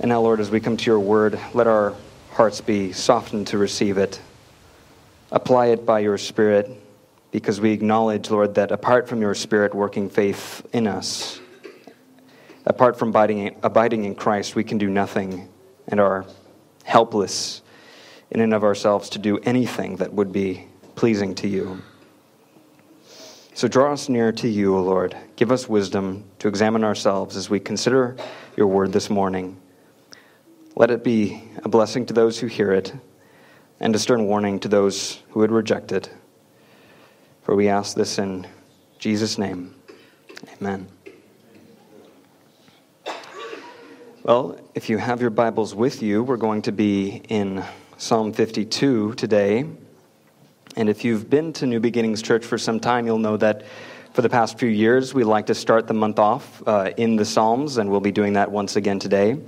And now, Lord, as we come to your word, let our hearts be softened to receive it. Apply it by your Spirit, because we acknowledge, Lord, that apart from your Spirit working faith in us, apart from abiding, abiding in Christ, we can do nothing and are helpless in and of ourselves to do anything that would be pleasing to you. So draw us near to you, O Lord. Give us wisdom to examine ourselves as we consider your word this morning. Let it be a blessing to those who hear it and a stern warning to those who would reject it. For we ask this in Jesus' name. Amen. Well, if you have your Bibles with you, we're going to be in Psalm 52 today. And if you've been to New Beginnings Church for some time, you'll know that for the past few years, we like to start the month off uh, in the Psalms, and we'll be doing that once again today.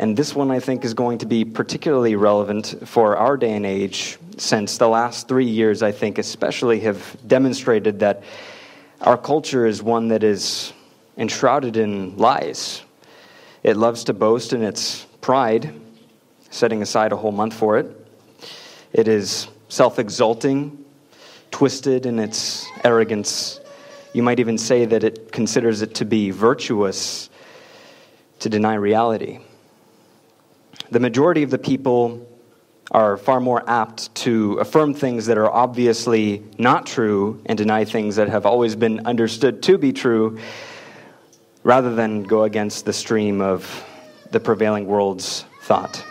And this one, I think, is going to be particularly relevant for our day and age, since the last three years, I think, especially have demonstrated that our culture is one that is enshrouded in lies. It loves to boast in its pride, setting aside a whole month for it. It is self exalting, twisted in its arrogance. You might even say that it considers it to be virtuous to deny reality the majority of the people are far more apt to affirm things that are obviously not true and deny things that have always been understood to be true rather than go against the stream of the prevailing world's thought.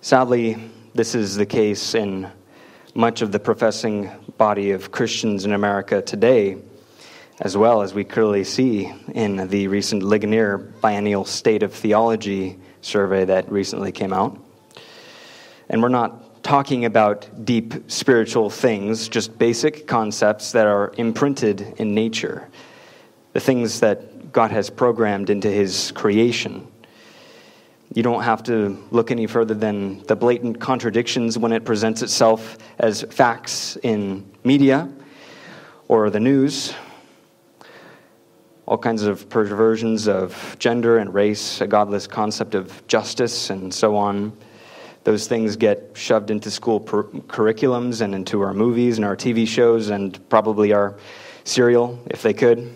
Sadly, this is the case in much of the professing body of Christians in America today, as well as we clearly see in the recent Ligonier Biennial State of Theology survey that recently came out. And we're not talking about deep spiritual things, just basic concepts that are imprinted in nature, the things that God has programmed into His creation. You don't have to look any further than the blatant contradictions when it presents itself as facts in media or the news all kinds of perversions of gender and race, a godless concept of justice, and so on. Those things get shoved into school per- curriculums and into our movies and our TV shows and probably our cereal, if they could.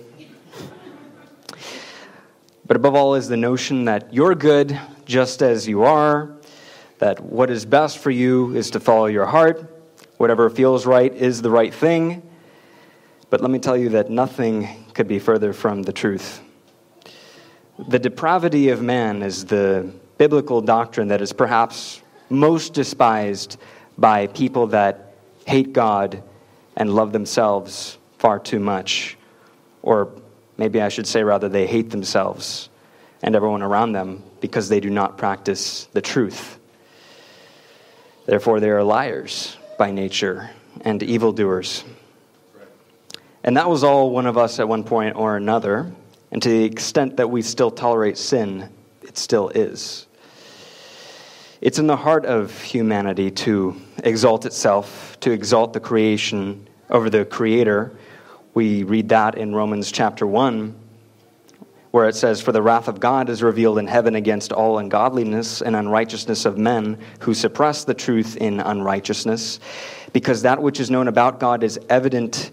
But above all is the notion that you're good just as you are, that what is best for you is to follow your heart, whatever feels right is the right thing. But let me tell you that nothing could be further from the truth. The depravity of man is the biblical doctrine that is perhaps most despised by people that hate God and love themselves far too much. Or maybe I should say, rather, they hate themselves and everyone around them because they do not practice the truth. Therefore, they are liars by nature and evildoers. And that was all one of us at one point or another. And to the extent that we still tolerate sin, it still is. It's in the heart of humanity to exalt itself, to exalt the creation over the Creator. We read that in Romans chapter 1, where it says, For the wrath of God is revealed in heaven against all ungodliness and unrighteousness of men who suppress the truth in unrighteousness, because that which is known about God is evident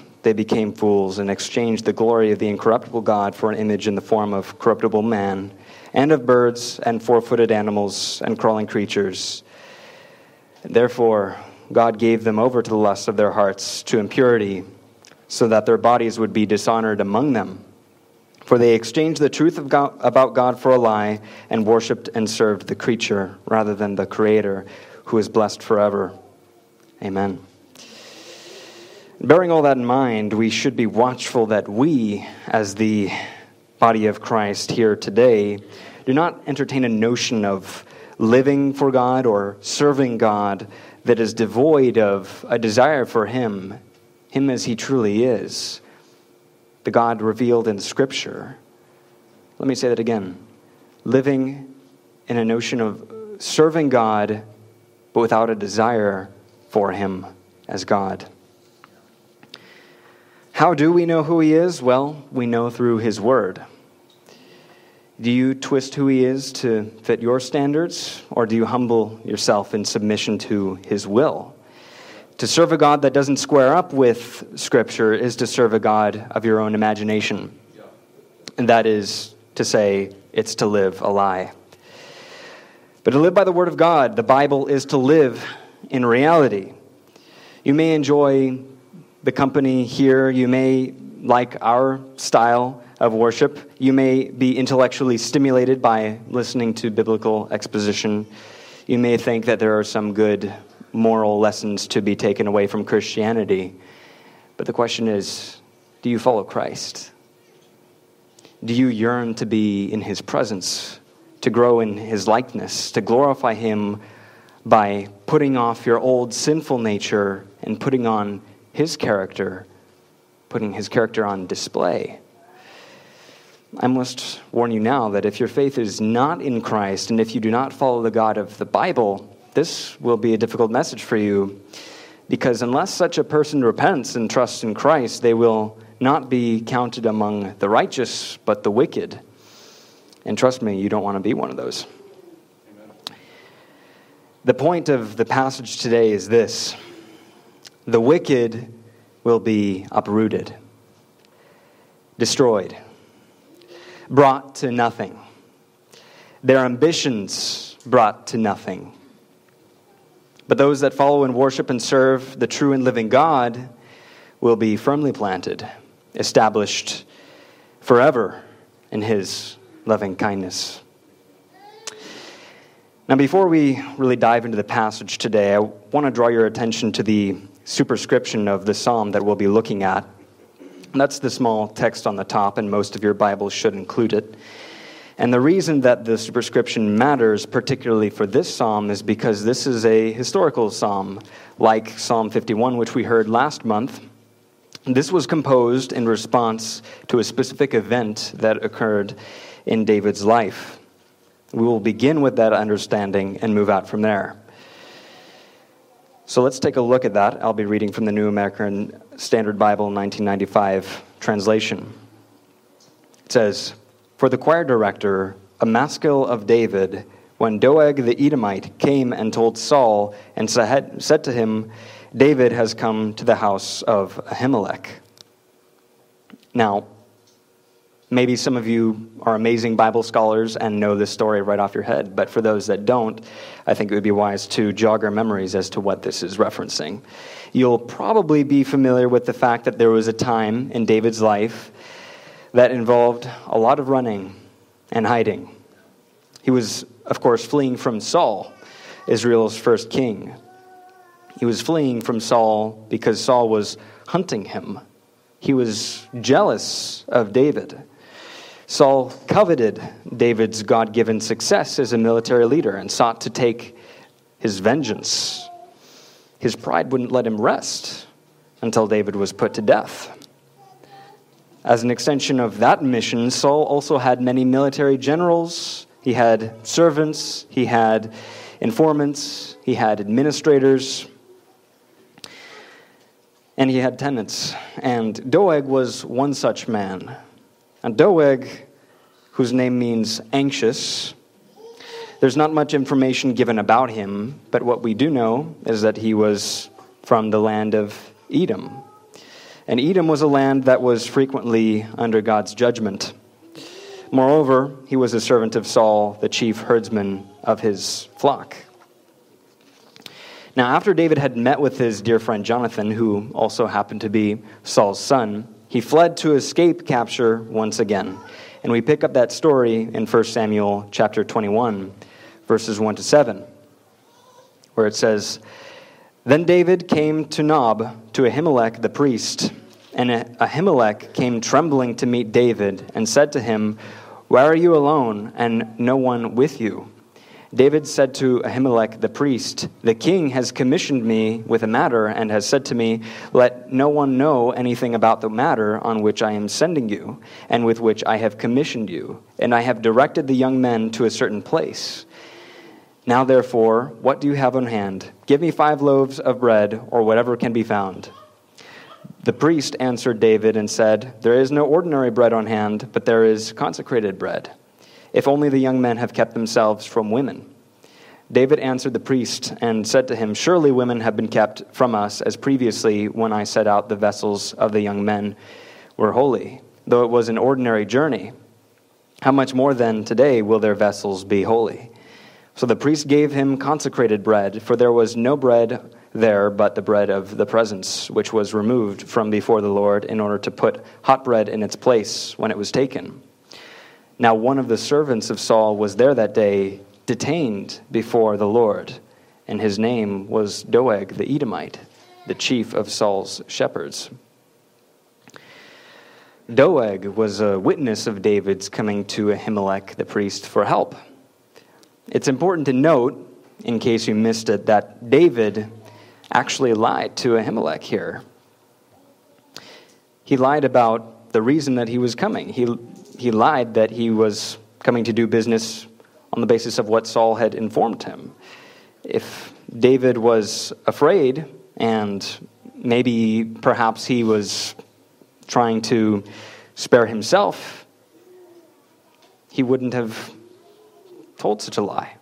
they became fools and exchanged the glory of the incorruptible God for an image in the form of corruptible man, and of birds, and four footed animals, and crawling creatures. Therefore, God gave them over to the lusts of their hearts, to impurity, so that their bodies would be dishonored among them. For they exchanged the truth God, about God for a lie, and worshipped and served the creature rather than the Creator, who is blessed forever. Amen. Bearing all that in mind, we should be watchful that we, as the body of Christ here today, do not entertain a notion of living for God or serving God that is devoid of a desire for Him, Him as He truly is, the God revealed in Scripture. Let me say that again. Living in a notion of serving God, but without a desire for Him as God. How do we know who He is? Well, we know through His Word. Do you twist who He is to fit your standards, or do you humble yourself in submission to His will? To serve a God that doesn't square up with Scripture is to serve a God of your own imagination. And that is to say, it's to live a lie. But to live by the Word of God, the Bible is to live in reality. You may enjoy the company here, you may like our style of worship. You may be intellectually stimulated by listening to biblical exposition. You may think that there are some good moral lessons to be taken away from Christianity. But the question is do you follow Christ? Do you yearn to be in his presence, to grow in his likeness, to glorify him by putting off your old sinful nature and putting on his character, putting his character on display? I must warn you now that if your faith is not in Christ and if you do not follow the God of the Bible, this will be a difficult message for you because unless such a person repents and trusts in Christ, they will not be counted among the righteous, but the wicked. And trust me, you don't want to be one of those. Amen. The point of the passage today is this the wicked will be uprooted, destroyed brought to nothing, their ambitions brought to nothing. But those that follow and worship and serve the true and living God will be firmly planted, established forever in His loving kindness. Now, before we really dive into the passage today, I want to draw your attention to the superscription of the psalm that we'll be looking at. That's the small text on the top, and most of your Bibles should include it. And the reason that the superscription matters, particularly for this psalm, is because this is a historical psalm, like Psalm 51, which we heard last month. This was composed in response to a specific event that occurred in David's life. We will begin with that understanding and move out from there. So let's take a look at that. I'll be reading from the New American Standard Bible 1995 translation. It says, For the choir director, a maskil of David, when Doeg the Edomite came and told Saul and said to him, David has come to the house of Ahimelech. Now, Maybe some of you are amazing Bible scholars and know this story right off your head, but for those that don't, I think it would be wise to jog our memories as to what this is referencing. You'll probably be familiar with the fact that there was a time in David's life that involved a lot of running and hiding. He was, of course, fleeing from Saul, Israel's first king. He was fleeing from Saul because Saul was hunting him. He was jealous of David. Saul coveted David's God given success as a military leader and sought to take his vengeance. His pride wouldn't let him rest until David was put to death. As an extension of that mission, Saul also had many military generals, he had servants, he had informants, he had administrators, and he had tenants. And Doeg was one such man. And Doeg, whose name means anxious, there's not much information given about him, but what we do know is that he was from the land of Edom. And Edom was a land that was frequently under God's judgment. Moreover, he was a servant of Saul, the chief herdsman of his flock. Now, after David had met with his dear friend Jonathan, who also happened to be Saul's son, he fled to escape capture once again. And we pick up that story in 1 Samuel chapter 21, verses 1 to 7, where it says, Then David came to Nob, to Ahimelech the priest, and Ahimelech came trembling to meet David, and said to him, Why are you alone, and no one with you? David said to Ahimelech the priest, The king has commissioned me with a matter and has said to me, Let no one know anything about the matter on which I am sending you, and with which I have commissioned you. And I have directed the young men to a certain place. Now, therefore, what do you have on hand? Give me five loaves of bread, or whatever can be found. The priest answered David and said, There is no ordinary bread on hand, but there is consecrated bread if only the young men have kept themselves from women. David answered the priest and said to him, Surely women have been kept from us, as previously when I set out the vessels of the young men were holy, though it was an ordinary journey. How much more then today will their vessels be holy? So the priest gave him consecrated bread, for there was no bread there but the bread of the presence, which was removed from before the Lord in order to put hot bread in its place when it was taken. Now, one of the servants of Saul was there that day, detained before the Lord, and his name was Doeg the Edomite, the chief of Saul's shepherds. Doeg was a witness of David's coming to Ahimelech the priest for help. It's important to note, in case you missed it, that David actually lied to Ahimelech here. He lied about the reason that he was coming. He he lied that he was coming to do business on the basis of what Saul had informed him. If David was afraid, and maybe perhaps he was trying to spare himself, he wouldn't have told such a lie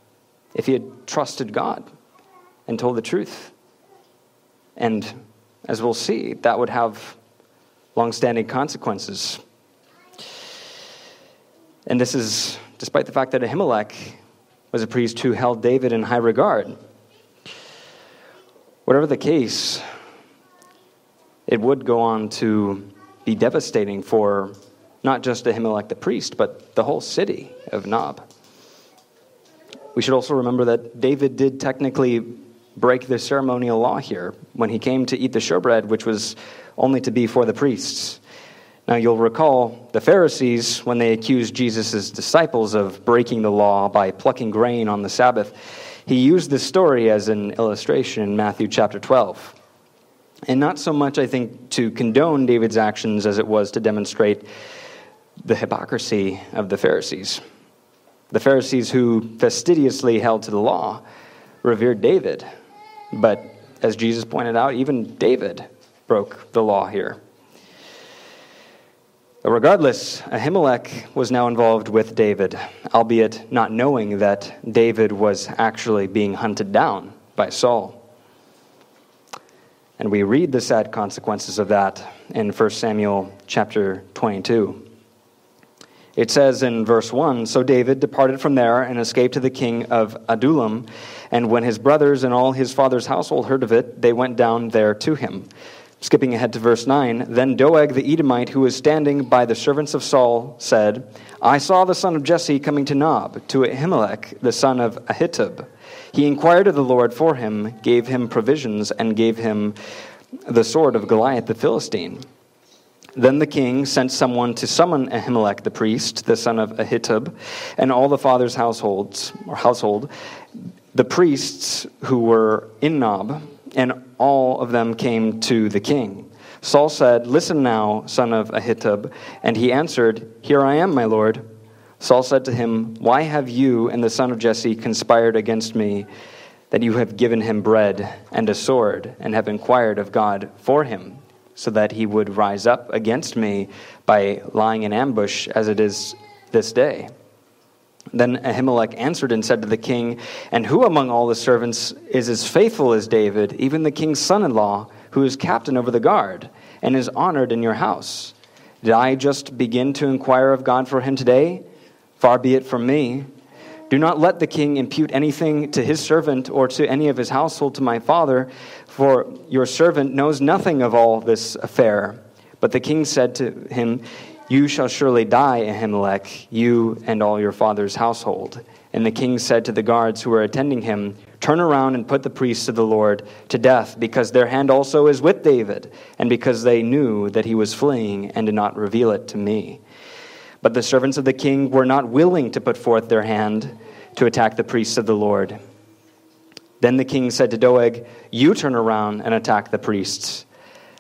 if he had trusted God and told the truth. And as we'll see, that would have long standing consequences and this is despite the fact that Ahimelech was a priest who held David in high regard. Whatever the case, it would go on to be devastating for not just Ahimelech the priest, but the whole city of Nob. We should also remember that David did technically break the ceremonial law here when he came to eat the showbread, which was only to be for the priests. Now, you'll recall the Pharisees, when they accused Jesus' disciples of breaking the law by plucking grain on the Sabbath, he used this story as an illustration in Matthew chapter 12. And not so much, I think, to condone David's actions as it was to demonstrate the hypocrisy of the Pharisees. The Pharisees who fastidiously held to the law revered David. But as Jesus pointed out, even David broke the law here. Regardless, Ahimelech was now involved with David, albeit not knowing that David was actually being hunted down by Saul. And we read the sad consequences of that in 1 Samuel chapter 22. It says in verse 1 So David departed from there and escaped to the king of Adullam. And when his brothers and all his father's household heard of it, they went down there to him. Skipping ahead to verse 9, then Doeg the Edomite, who was standing by the servants of Saul, said, I saw the son of Jesse coming to Nob, to Ahimelech, the son of Ahitub. He inquired of the Lord for him, gave him provisions, and gave him the sword of Goliath the Philistine. Then the king sent someone to summon Ahimelech the priest, the son of Ahitub, and all the father's households or household, the priests who were in Nob, and all of them came to the king. Saul said, Listen now, son of Ahitub. And he answered, Here I am, my lord. Saul said to him, Why have you and the son of Jesse conspired against me, that you have given him bread and a sword, and have inquired of God for him, so that he would rise up against me by lying in ambush, as it is this day? Then Ahimelech answered and said to the king, And who among all the servants is as faithful as David, even the king's son in law, who is captain over the guard, and is honored in your house? Did I just begin to inquire of God for him today? Far be it from me. Do not let the king impute anything to his servant or to any of his household to my father, for your servant knows nothing of all this affair. But the king said to him, you shall surely die, Ahimelech, you and all your father's household. And the king said to the guards who were attending him, Turn around and put the priests of the Lord to death, because their hand also is with David, and because they knew that he was fleeing and did not reveal it to me. But the servants of the king were not willing to put forth their hand to attack the priests of the Lord. Then the king said to Doeg, You turn around and attack the priests.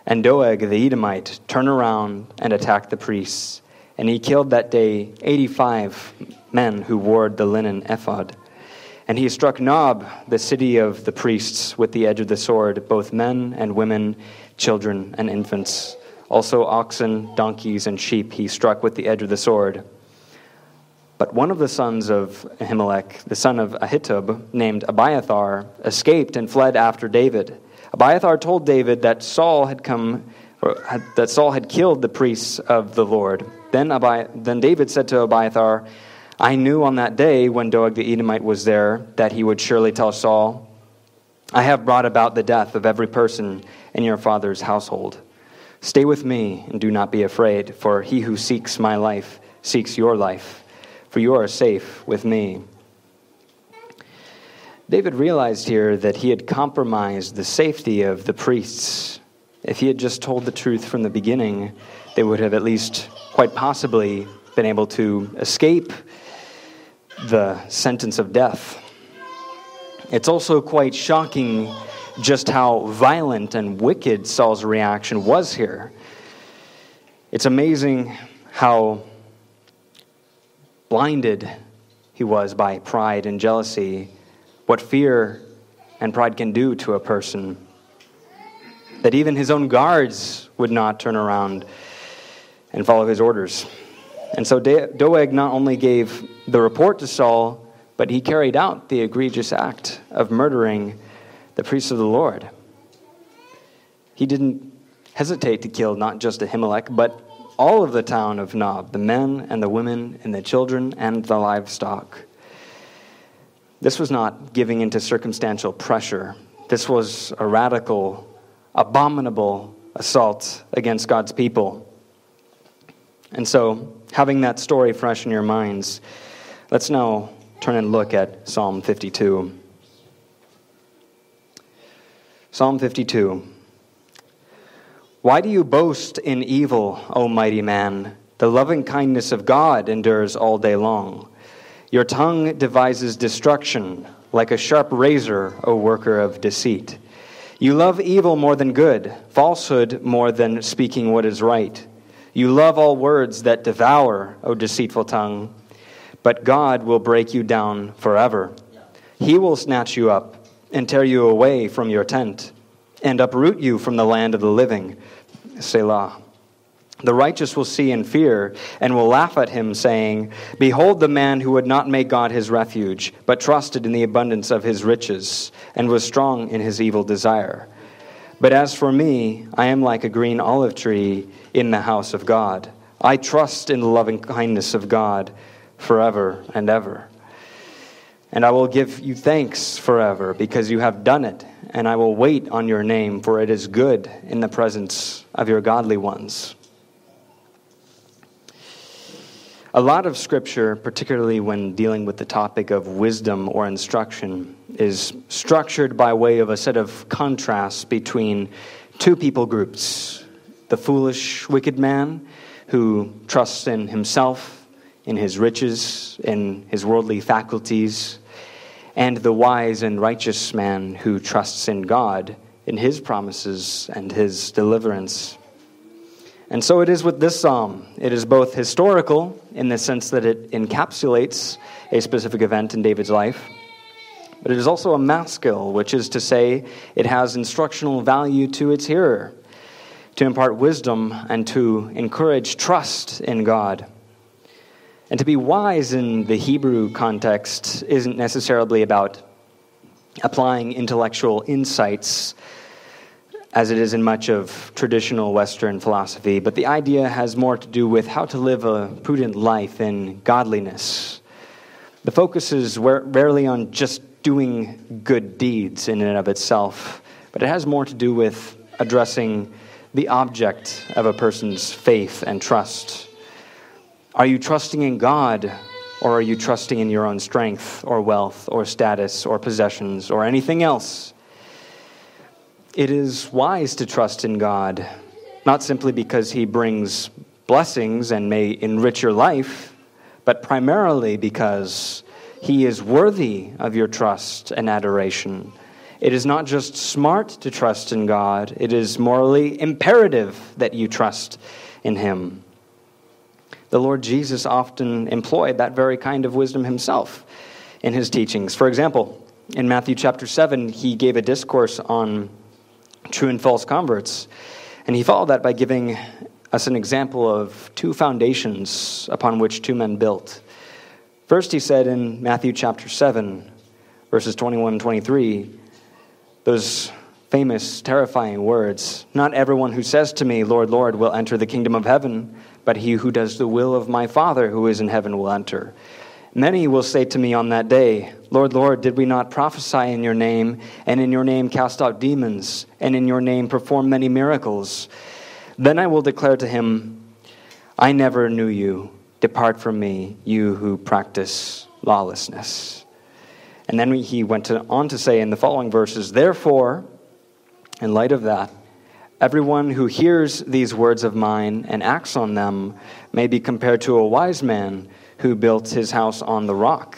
And Doeg the Edomite turned around and attacked the priests. And he killed that day 85 men who wore the linen ephod. And he struck Nob, the city of the priests, with the edge of the sword, both men and women, children and infants. Also oxen, donkeys, and sheep he struck with the edge of the sword. But one of the sons of Ahimelech, the son of Ahitub, named Abiathar, escaped and fled after David. Abiathar told David that Saul had come, had, that Saul had killed the priests of the Lord. Then, Abi, then David said to Abiathar, I knew on that day when Doeg the Edomite was there that he would surely tell Saul, I have brought about the death of every person in your father's household. Stay with me and do not be afraid, for he who seeks my life seeks your life, for you are safe with me. David realized here that he had compromised the safety of the priests. If he had just told the truth from the beginning, they would have at least quite possibly been able to escape the sentence of death. It's also quite shocking just how violent and wicked Saul's reaction was here. It's amazing how blinded he was by pride and jealousy, what fear and pride can do to a person. That even his own guards would not turn around and follow his orders. And so Doeg not only gave the report to Saul, but he carried out the egregious act of murdering the priests of the Lord. He didn't hesitate to kill not just Ahimelech, but all of the town of Nob, the men and the women and the children and the livestock. This was not giving into circumstantial pressure. This was a radical, abominable assault against God's people. And so, having that story fresh in your minds, let's now turn and look at Psalm 52. Psalm 52. Why do you boast in evil, O mighty man? The loving kindness of God endures all day long. Your tongue devises destruction, like a sharp razor, O worker of deceit. You love evil more than good, falsehood more than speaking what is right. You love all words that devour, O deceitful tongue, but God will break you down forever. He will snatch you up and tear you away from your tent and uproot you from the land of the living. Selah. The righteous will see and fear and will laugh at him, saying, Behold the man who would not make God his refuge, but trusted in the abundance of his riches, and was strong in his evil desire. But as for me, I am like a green olive tree in the house of God. I trust in the loving kindness of God forever and ever. And I will give you thanks forever because you have done it, and I will wait on your name, for it is good in the presence of your godly ones. A lot of scripture, particularly when dealing with the topic of wisdom or instruction, is structured by way of a set of contrasts between two people groups the foolish, wicked man who trusts in himself, in his riches, in his worldly faculties, and the wise and righteous man who trusts in God, in his promises and his deliverance. And so it is with this psalm. It is both historical in the sense that it encapsulates a specific event in David's life, but it is also a maskil, which is to say, it has instructional value to its hearer, to impart wisdom and to encourage trust in God. And to be wise in the Hebrew context isn't necessarily about applying intellectual insights as it is in much of traditional Western philosophy, but the idea has more to do with how to live a prudent life in godliness. The focus is rarely on just doing good deeds in and of itself, but it has more to do with addressing the object of a person's faith and trust. Are you trusting in God, or are you trusting in your own strength, or wealth, or status, or possessions, or anything else? It is wise to trust in God, not simply because He brings blessings and may enrich your life, but primarily because He is worthy of your trust and adoration. It is not just smart to trust in God, it is morally imperative that you trust in Him. The Lord Jesus often employed that very kind of wisdom himself in his teachings. For example, in Matthew chapter 7, he gave a discourse on true and false converts. And he followed that by giving us an example of two foundations upon which two men built. First, he said in Matthew chapter 7, verses 21 and 23, those famous, terrifying words Not everyone who says to me, Lord, Lord, will enter the kingdom of heaven, but he who does the will of my Father who is in heaven will enter. Many will say to me on that day, Lord, Lord, did we not prophesy in your name, and in your name cast out demons, and in your name perform many miracles? Then I will declare to him, I never knew you. Depart from me, you who practice lawlessness. And then he went on to say in the following verses, Therefore, in light of that, everyone who hears these words of mine and acts on them may be compared to a wise man who built his house on the rock.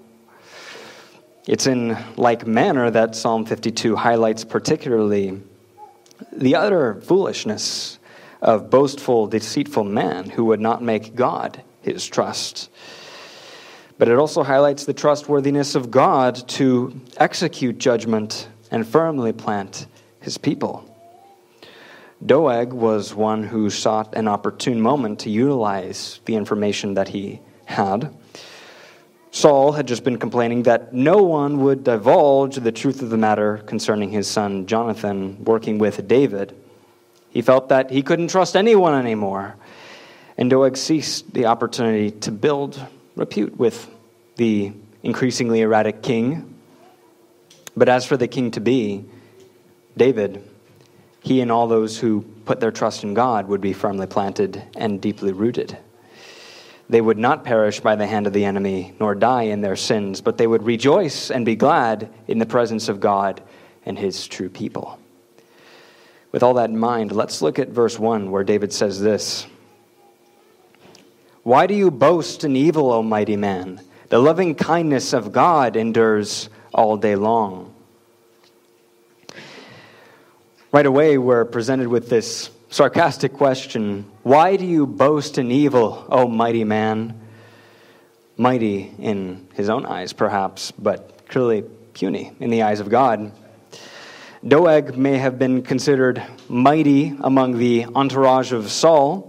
It's in like manner that Psalm 52 highlights particularly the utter foolishness of boastful, deceitful man who would not make God his trust. But it also highlights the trustworthiness of God to execute judgment and firmly plant his people. Doeg was one who sought an opportune moment to utilize the information that he had. Saul had just been complaining that no one would divulge the truth of the matter concerning his son Jonathan working with David. He felt that he couldn't trust anyone anymore. And Doeg seized the opportunity to build repute with the increasingly erratic king. But as for the king to be, David, he and all those who put their trust in God would be firmly planted and deeply rooted. They would not perish by the hand of the enemy, nor die in their sins, but they would rejoice and be glad in the presence of God and his true people. With all that in mind, let's look at verse 1 where David says this Why do you boast in evil, O mighty man? The loving kindness of God endures all day long. Right away, we're presented with this sarcastic question Why do you boast in evil, O mighty man? Mighty in his own eyes, perhaps, but clearly puny in the eyes of God. Doeg may have been considered mighty among the entourage of Saul.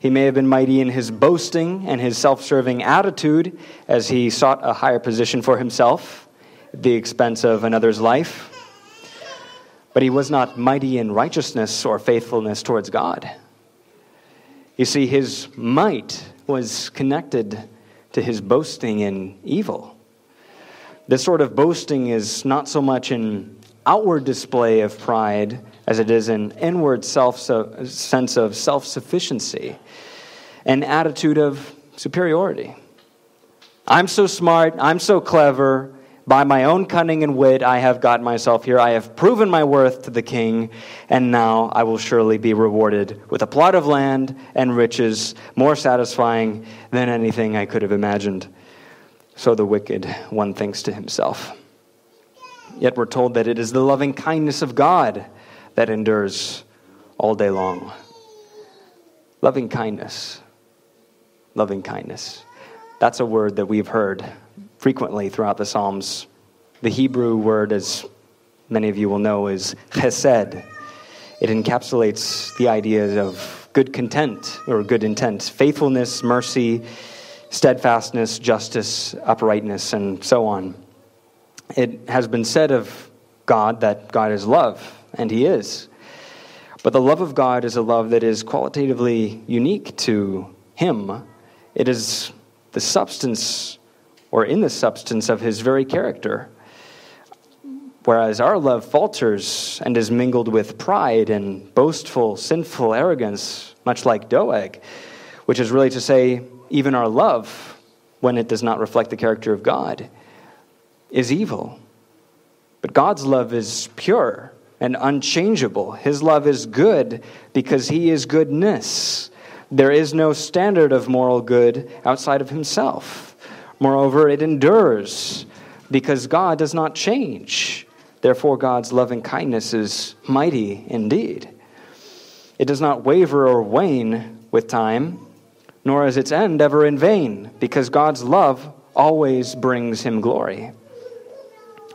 He may have been mighty in his boasting and his self serving attitude as he sought a higher position for himself at the expense of another's life but he was not mighty in righteousness or faithfulness towards God. You see, his might was connected to his boasting in evil. This sort of boasting is not so much an outward display of pride as it is an inward sense of self sufficiency, an attitude of superiority. I'm so smart, I'm so clever, by my own cunning and wit, I have got myself here. I have proven my worth to the king, and now I will surely be rewarded with a plot of land and riches more satisfying than anything I could have imagined. So the wicked one thinks to himself. Yet we're told that it is the loving kindness of God that endures all day long. Loving kindness. Loving kindness. That's a word that we've heard frequently throughout the Psalms. The Hebrew word, as many of you will know, is chesed. It encapsulates the ideas of good content or good intent, faithfulness, mercy, steadfastness, justice, uprightness, and so on. It has been said of God that God is love, and He is. But the love of God is a love that is qualitatively unique to Him. It is the substance or in the substance of his very character. Whereas our love falters and is mingled with pride and boastful, sinful arrogance, much like Doeg, which is really to say, even our love, when it does not reflect the character of God, is evil. But God's love is pure and unchangeable. His love is good because He is goodness. There is no standard of moral good outside of Himself. Moreover, it endures because God does not change. Therefore, God's loving kindness is mighty indeed. It does not waver or wane with time, nor is its end ever in vain, because God's love always brings him glory.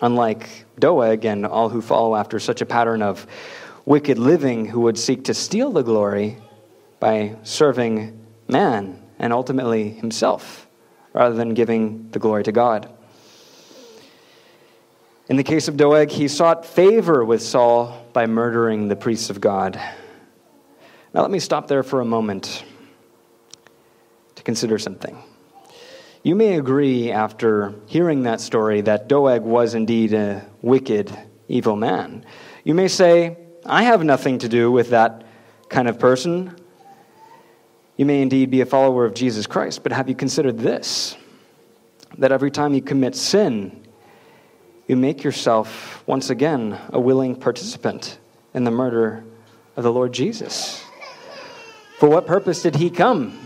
Unlike Doeg and all who follow after such a pattern of wicked living who would seek to steal the glory by serving man and ultimately himself, rather than giving the glory to God. In the case of Doeg, he sought favor with Saul by murdering the priests of God. Now, let me stop there for a moment to consider something. You may agree, after hearing that story, that Doeg was indeed a wicked, evil man. You may say, I have nothing to do with that kind of person. You may indeed be a follower of Jesus Christ, but have you considered this? That every time you commit sin, you make yourself, once again, a willing participant in the murder of the Lord Jesus. For what purpose did he come?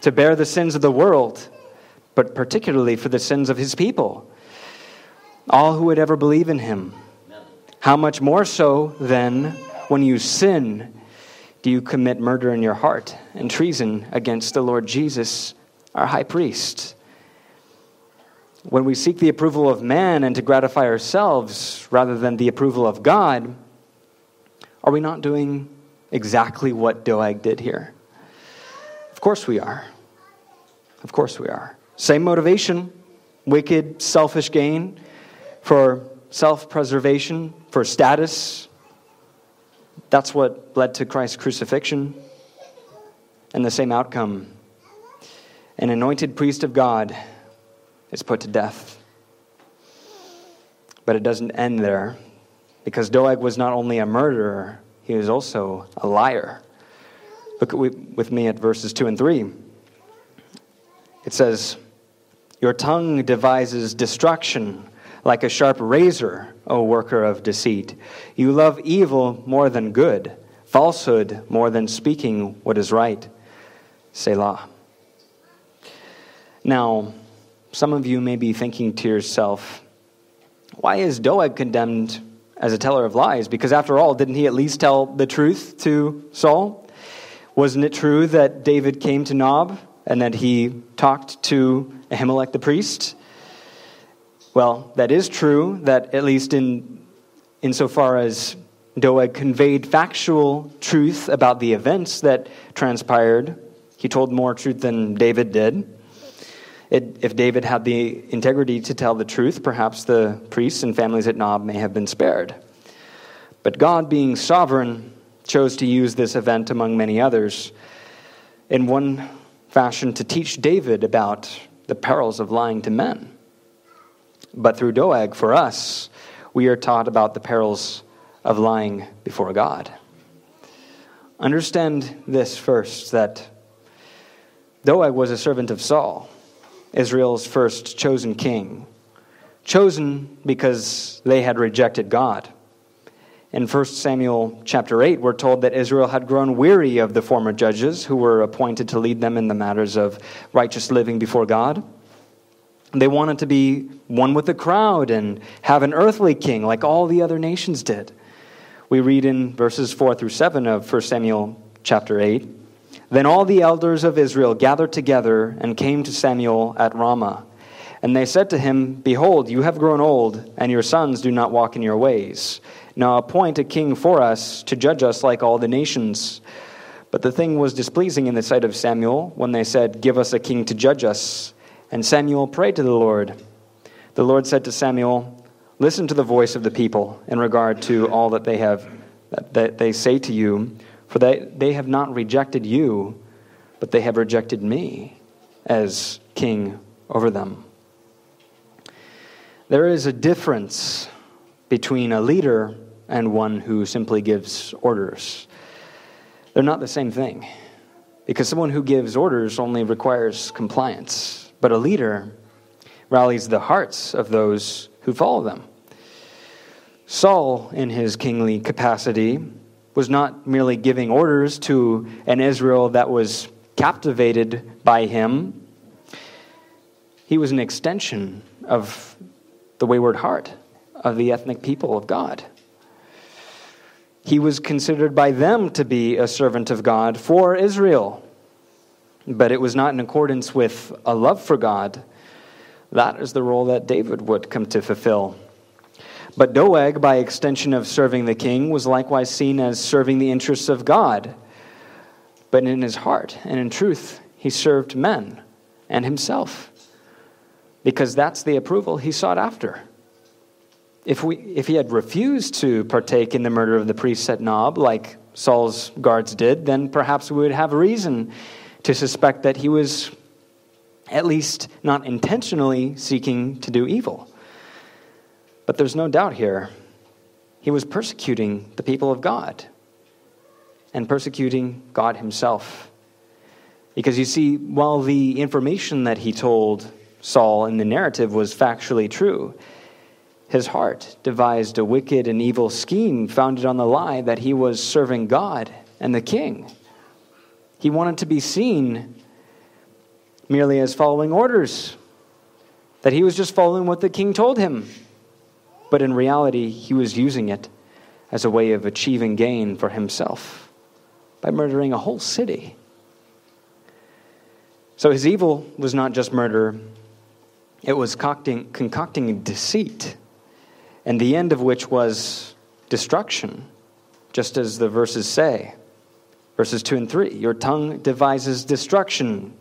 To bear the sins of the world, but particularly for the sins of his people, all who would ever believe in him. How much more so, then, when you sin, do you commit murder in your heart and treason against the Lord Jesus, our high priest? when we seek the approval of man and to gratify ourselves rather than the approval of God, are we not doing exactly what Doeg did here? Of course we are. Of course we are. Same motivation wicked, selfish gain for self preservation, for status. That's what led to Christ's crucifixion. And the same outcome. An anointed priest of God is put to death. But it doesn't end there, because Doeg was not only a murderer, he was also a liar. Look with me at verses 2 and 3. It says, Your tongue devises destruction like a sharp razor, O worker of deceit. You love evil more than good, falsehood more than speaking what is right. Selah. Now, some of you may be thinking to yourself, why is Doeg condemned as a teller of lies? Because after all, didn't he at least tell the truth to Saul? Wasn't it true that David came to Nob and that he talked to Ahimelech the priest? Well, that is true, that at least in insofar as Doeg conveyed factual truth about the events that transpired, he told more truth than David did. It, if David had the integrity to tell the truth, perhaps the priests and families at Nob may have been spared. But God, being sovereign, chose to use this event among many others in one fashion to teach David about the perils of lying to men. But through Doeg, for us, we are taught about the perils of lying before God. Understand this first that Doeg was a servant of Saul. Israel's first chosen king. Chosen because they had rejected God. In 1 Samuel chapter 8, we're told that Israel had grown weary of the former judges who were appointed to lead them in the matters of righteous living before God. They wanted to be one with the crowd and have an earthly king like all the other nations did. We read in verses 4 through 7 of 1 Samuel chapter 8 then all the elders of Israel gathered together and came to Samuel at Ramah. And they said to him, Behold, you have grown old, and your sons do not walk in your ways. Now appoint a king for us to judge us like all the nations. But the thing was displeasing in the sight of Samuel when they said, Give us a king to judge us. And Samuel prayed to the Lord. The Lord said to Samuel, Listen to the voice of the people in regard to all that they have that they say to you for they, they have not rejected you, but they have rejected me as king over them. There is a difference between a leader and one who simply gives orders. They're not the same thing. Because someone who gives orders only requires compliance, but a leader rallies the hearts of those who follow them. Saul, in his kingly capacity, was not merely giving orders to an Israel that was captivated by him, he was an extension of the wayward heart of the ethnic people of God. He was considered by them to be a servant of God for Israel. But it was not in accordance with a love for God. That is the role that David would come to fulfill. But Doeg, by extension of serving the king, was likewise seen as serving the interests of God. But in his heart and in truth, he served men and himself, because that's the approval he sought after. If, we, if he had refused to partake in the murder of the priest at Nob, like Saul's guards did, then perhaps we would have reason to suspect that he was at least not intentionally seeking to do evil. But there's no doubt here, he was persecuting the people of God and persecuting God himself. Because you see, while the information that he told Saul in the narrative was factually true, his heart devised a wicked and evil scheme founded on the lie that he was serving God and the king. He wanted to be seen merely as following orders, that he was just following what the king told him. But in reality, he was using it as a way of achieving gain for himself by murdering a whole city. So his evil was not just murder, it was concocting, concocting deceit and the end of which was destruction, just as the verses say. Verses 2 and 3 Your tongue devises destruction,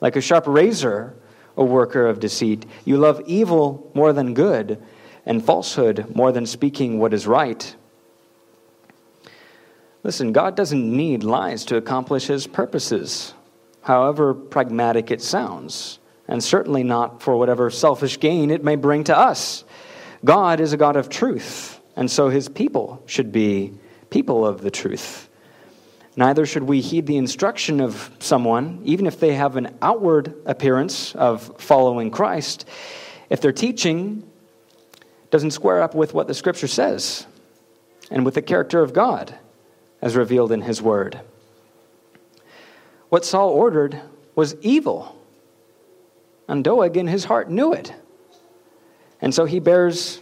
like a sharp razor, a worker of deceit. You love evil more than good, and falsehood more than speaking what is right. Listen, God doesn't need lies to accomplish his purposes, however pragmatic it sounds, and certainly not for whatever selfish gain it may bring to us. God is a God of truth, and so his people should be people of the truth. Neither should we heed the instruction of someone, even if they have an outward appearance of following Christ, if their teaching doesn't square up with what the Scripture says and with the character of God as revealed in His Word. What Saul ordered was evil, and Doeg in his heart knew it. And so he bears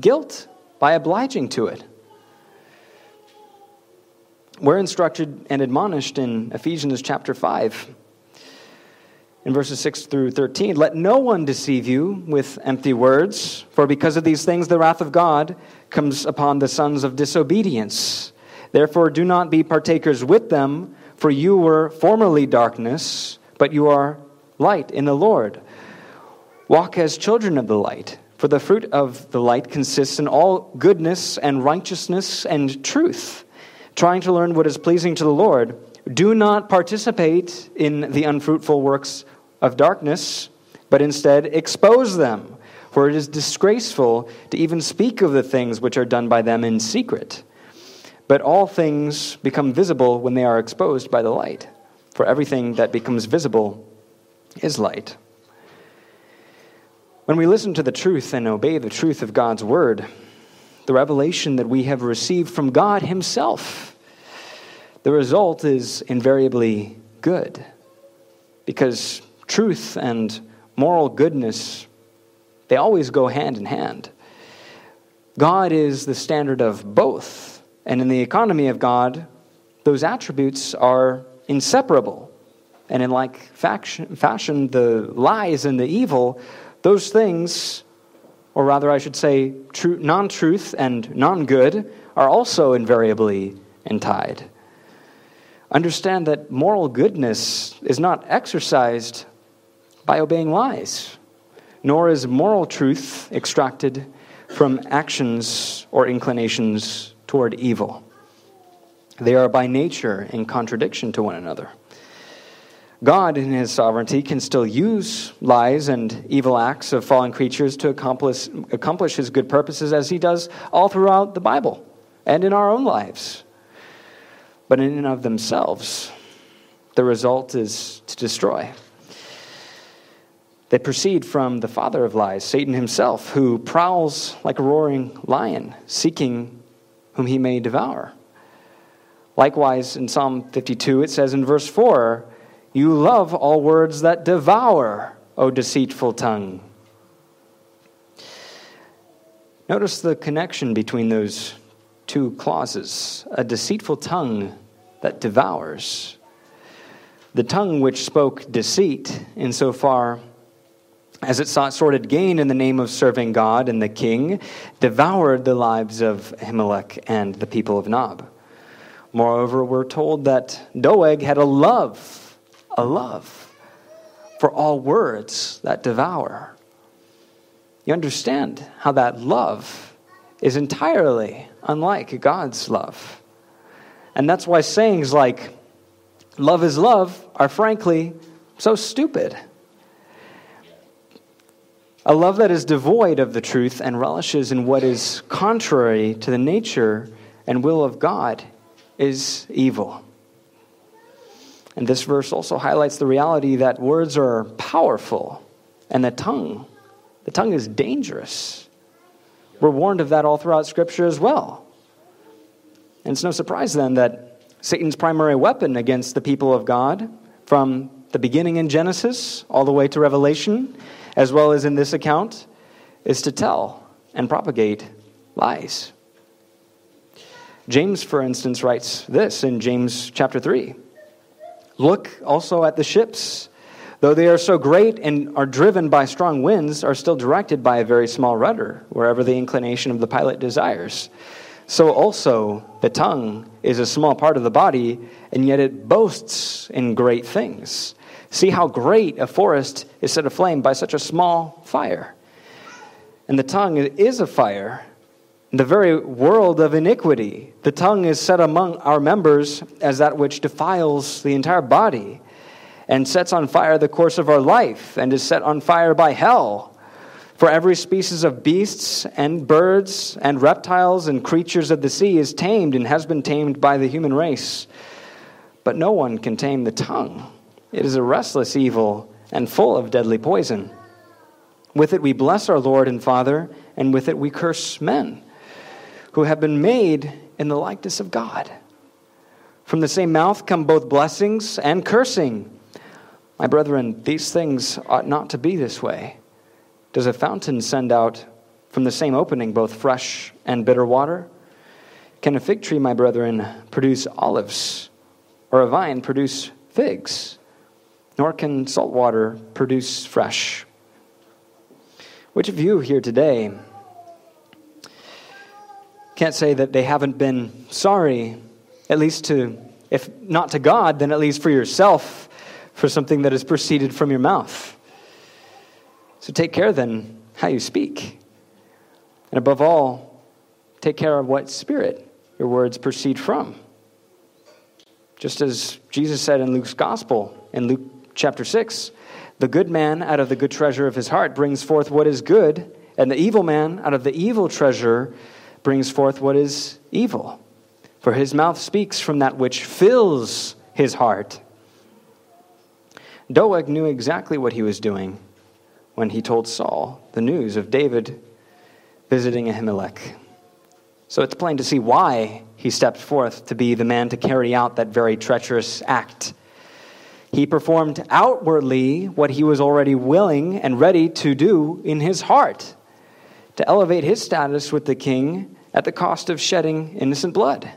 guilt by obliging to it. We're instructed and admonished in Ephesians chapter 5, in verses 6 through 13 Let no one deceive you with empty words, for because of these things the wrath of God comes upon the sons of disobedience. Therefore, do not be partakers with them, for you were formerly darkness, but you are light in the Lord. Walk as children of the light, for the fruit of the light consists in all goodness and righteousness and truth, trying to learn what is pleasing to the Lord. Do not participate in the unfruitful works of darkness, but instead expose them, for it is disgraceful to even speak of the things which are done by them in secret. But all things become visible when they are exposed by the light, for everything that becomes visible is light. When we listen to the truth and obey the truth of God's word, the revelation that we have received from God Himself, the result is invariably good. Because truth and moral goodness, they always go hand in hand. God is the standard of both. And in the economy of God, those attributes are inseparable. And in like fashion, the lies and the evil those things, or rather, I should say, non truth and non good, are also invariably entied. Understand that moral goodness is not exercised by obeying lies, nor is moral truth extracted from actions or inclinations toward evil. They are by nature in contradiction to one another. God, in his sovereignty, can still use lies and evil acts of fallen creatures to accomplish, accomplish his good purposes as he does all throughout the Bible and in our own lives. But in and of themselves, the result is to destroy. They proceed from the father of lies, Satan himself, who prowls like a roaring lion, seeking whom he may devour. Likewise, in Psalm 52, it says in verse 4 You love all words that devour, O deceitful tongue. Notice the connection between those two clauses a deceitful tongue that devours. The tongue which spoke deceit, insofar as it sought sordid gain in the name of serving God and the king, devoured the lives of Ahimelech and the people of Nob. Moreover, we're told that Doeg had a love, a love for all words that devour. You understand how that love is entirely unlike God's love. And that's why sayings like, love is love, are frankly so stupid. A love that is devoid of the truth and relishes in what is contrary to the nature and will of God is evil. And this verse also highlights the reality that words are powerful and the tongue, the tongue is dangerous. We're warned of that all throughout Scripture as well. And it's no surprise then that Satan's primary weapon against the people of God, from the beginning in Genesis all the way to Revelation, as well as in this account, is to tell and propagate lies. James, for instance, writes this in James chapter 3 Look also at the ships. Though they are so great and are driven by strong winds, are still directed by a very small rudder, wherever the inclination of the pilot desires. So also the tongue is a small part of the body, and yet it boasts in great things. See how great a forest is set aflame by such a small fire. And the tongue is a fire, the very world of iniquity. The tongue is set among our members as that which defiles the entire body and sets on fire the course of our life and is set on fire by hell. For every species of beasts and birds and reptiles and creatures of the sea is tamed and has been tamed by the human race. But no one can tame the tongue. It is a restless evil and full of deadly poison. With it we bless our Lord and Father, and with it we curse men who have been made in the likeness of God. From the same mouth come both blessings and cursing. My brethren, these things ought not to be this way. Does a fountain send out from the same opening both fresh and bitter water? Can a fig tree, my brethren, produce olives, or a vine produce figs? nor can salt water produce fresh. Which of you here today can't say that they haven't been sorry, at least to, if not to God, then at least for yourself, for something that has proceeded from your mouth? So take care then how you speak. And above all, take care of what spirit your words proceed from. Just as Jesus said in Luke's gospel, in Luke chapter 6. The good man out of the good treasure of his heart brings forth what is good, and the evil man out of the evil treasure brings forth what is evil. For his mouth speaks from that which fills his heart. Doeg knew exactly what he was doing when he told Saul the news of David visiting Ahimelech. So it's plain to see why he stepped forth to be the man to carry out that very treacherous act. He performed outwardly what he was already willing and ready to do in his heart to elevate his status with the king at the cost of shedding innocent blood.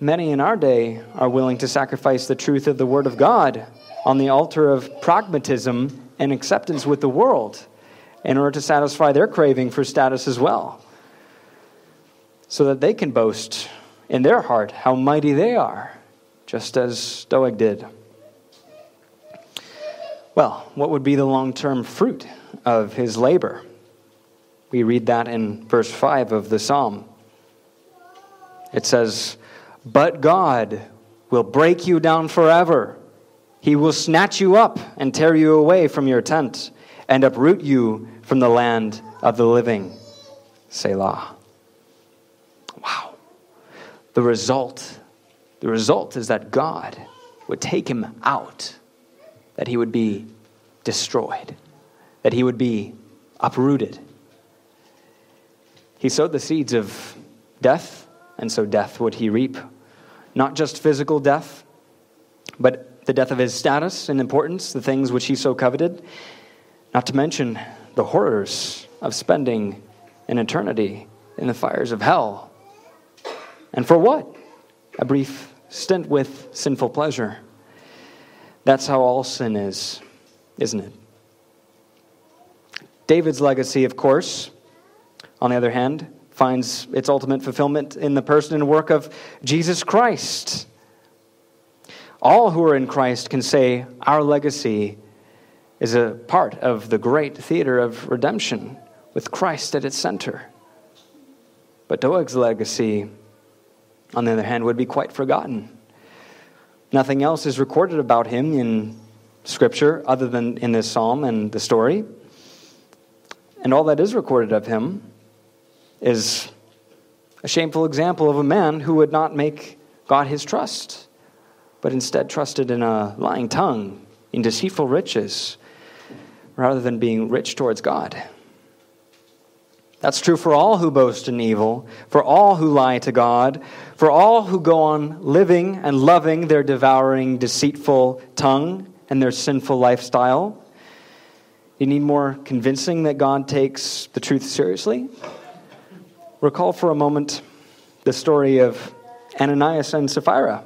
Many in our day are willing to sacrifice the truth of the Word of God on the altar of pragmatism and acceptance with the world in order to satisfy their craving for status as well, so that they can boast in their heart how mighty they are, just as Doeg did. Well, what would be the long term fruit of his labor? We read that in verse 5 of the psalm. It says, But God will break you down forever. He will snatch you up and tear you away from your tent and uproot you from the land of the living. Selah. Wow. The result, the result is that God would take him out, that he would be destroyed, that he would be uprooted. He sowed the seeds of death, and so death would he reap. Not just physical death, but the death of his status and importance, the things which he so coveted. Not to mention the horrors of spending an eternity in the fires of hell. And for what? A brief stint with sinful pleasure. That's how all sin is, isn't it? David's legacy, of course, on the other hand, finds its ultimate fulfillment in the person and work of Jesus Christ. All who are in Christ can say, Our legacy is a part of the great theater of redemption with Christ at its center. But Doeg's legacy, on the other hand, would be quite forgotten. Nothing else is recorded about him in Scripture other than in this psalm and the story. And all that is recorded of him is a shameful example of a man who would not make God his trust, but instead trusted in a lying tongue, in deceitful riches, rather than being rich towards God. That's true for all who boast in evil, for all who lie to God, for all who go on living and loving their devouring, deceitful tongue and their sinful lifestyle. You need more convincing that God takes the truth seriously? Recall for a moment the story of Ananias and Sapphira.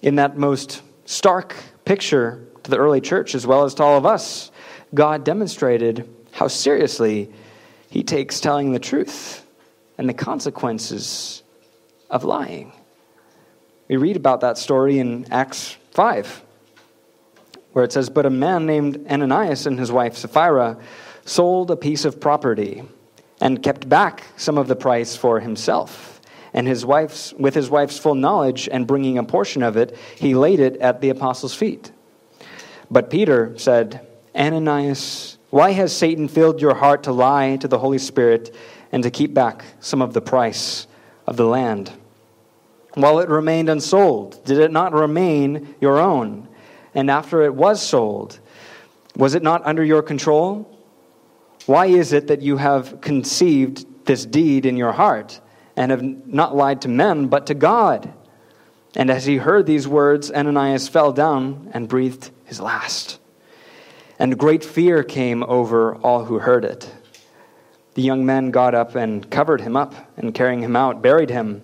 In that most stark picture to the early church, as well as to all of us, God demonstrated how seriously he takes telling the truth and the consequences of lying. We read about that story in Acts 5, where it says, But a man named Ananias and his wife Sapphira sold a piece of property and kept back some of the price for himself. And his wife's, with his wife's full knowledge and bringing a portion of it, he laid it at the apostles' feet. But Peter said, Ananias, why has Satan filled your heart to lie to the Holy Spirit and to keep back some of the price of the land? While it remained unsold, did it not remain your own? And after it was sold, was it not under your control? Why is it that you have conceived this deed in your heart and have not lied to men, but to God? And as he heard these words, Ananias fell down and breathed his last. And great fear came over all who heard it. The young men got up and covered him up, and carrying him out, buried him.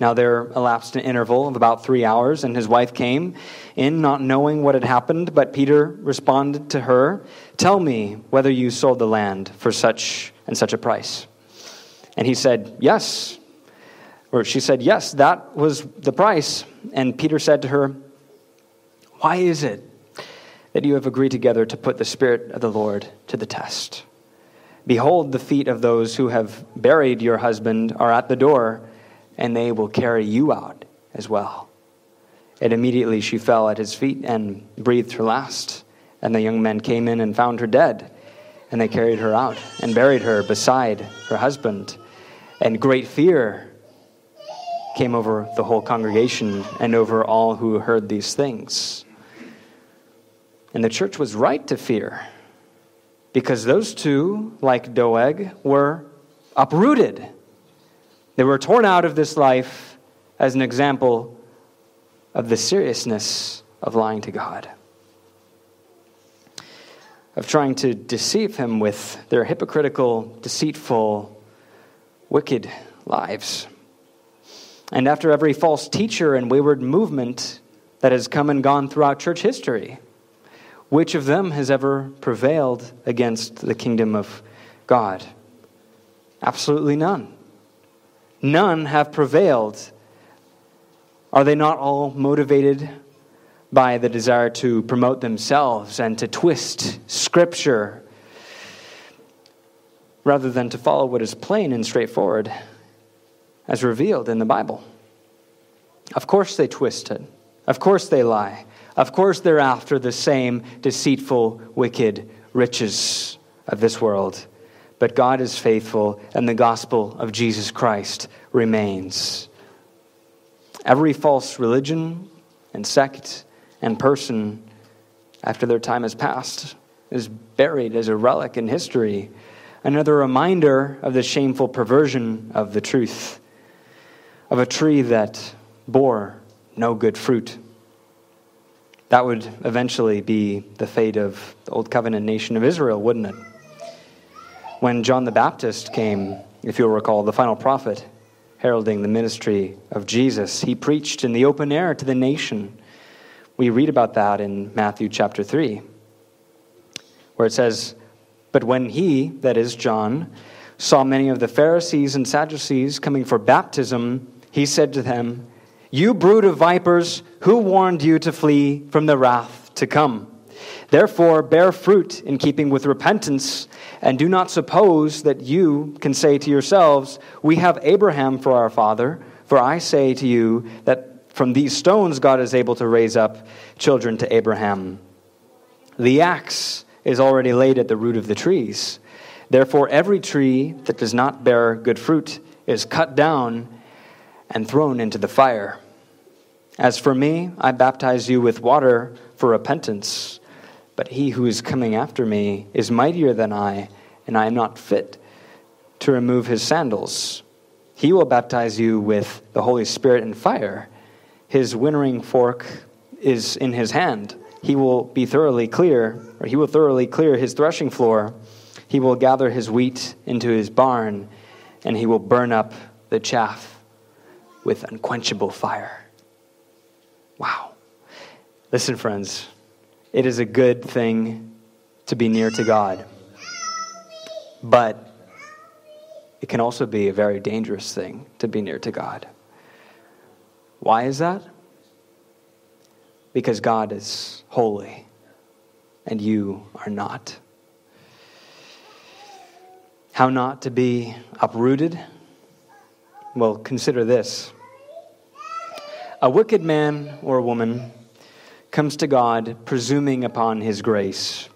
Now there elapsed an interval of about three hours, and his wife came in, not knowing what had happened. But Peter responded to her, Tell me whether you sold the land for such and such a price. And he said, Yes. Or she said, Yes, that was the price. And Peter said to her, Why is it that you have agreed together to put the Spirit of the Lord to the test? Behold, the feet of those who have buried your husband are at the door and they will carry you out as well. And immediately she fell at his feet and breathed her last. And the young men came in and found her dead. And they carried her out and buried her beside her husband. And great fear came over the whole congregation and over all who heard these things. And the church was right to fear because those two, like Doeg, were uprooted they were torn out of this life as an example of the seriousness of lying to God, of trying to deceive Him with their hypocritical, deceitful, wicked lives. And after every false teacher and wayward movement that has come and gone throughout church history, which of them has ever prevailed against the kingdom of God? Absolutely none none have prevailed. Are they not all motivated by the desire to promote themselves and to twist Scripture rather than to follow what is plain and straightforward as revealed in the Bible? Of course they twist it. Of course they lie. Of course, they're after the same deceitful, wicked riches of this world. But God is faithful, and the gospel of Jesus Christ remains. Every false religion and sect and person, after their time has passed, is buried as a relic in history. Another reminder of the shameful perversion of the truth, of a tree that bore no good fruit. That would eventually be the fate of the Old Covenant nation of Israel, wouldn't it? When John the Baptist came, if you'll recall, the final prophet, heralding the ministry of Jesus, he preached in the open air to the nation. We read about that in Matthew chapter 3, where it says, But when he, that is John, saw many of the Pharisees and Sadducees coming for baptism, he said to them, You brood of vipers, who warned you to flee from the wrath to come? Therefore, bear fruit in keeping with repentance, and do not suppose that you can say to yourselves, We have Abraham for our father. For I say to you that from these stones God is able to raise up children to Abraham. The axe is already laid at the root of the trees. Therefore, every tree that does not bear good fruit is cut down and thrown into the fire. As for me, I baptize you with water for repentance, but he who is coming after me is mightier than I, and I am not fit to remove his sandals. He will baptize you with the Holy Spirit and fire. His winnowing fork is in his hand. He will be thoroughly clear, or he will thoroughly clear his threshing floor. He will gather his wheat into his barn, and he will burn up the chaff with unquenchable fire. Wow. Listen, friends, it is a good thing to be near to God, but it can also be a very dangerous thing to be near to God. Why is that? Because God is holy and you are not. How not to be uprooted? Well, consider this. A wicked man or a woman comes to God presuming upon his grace.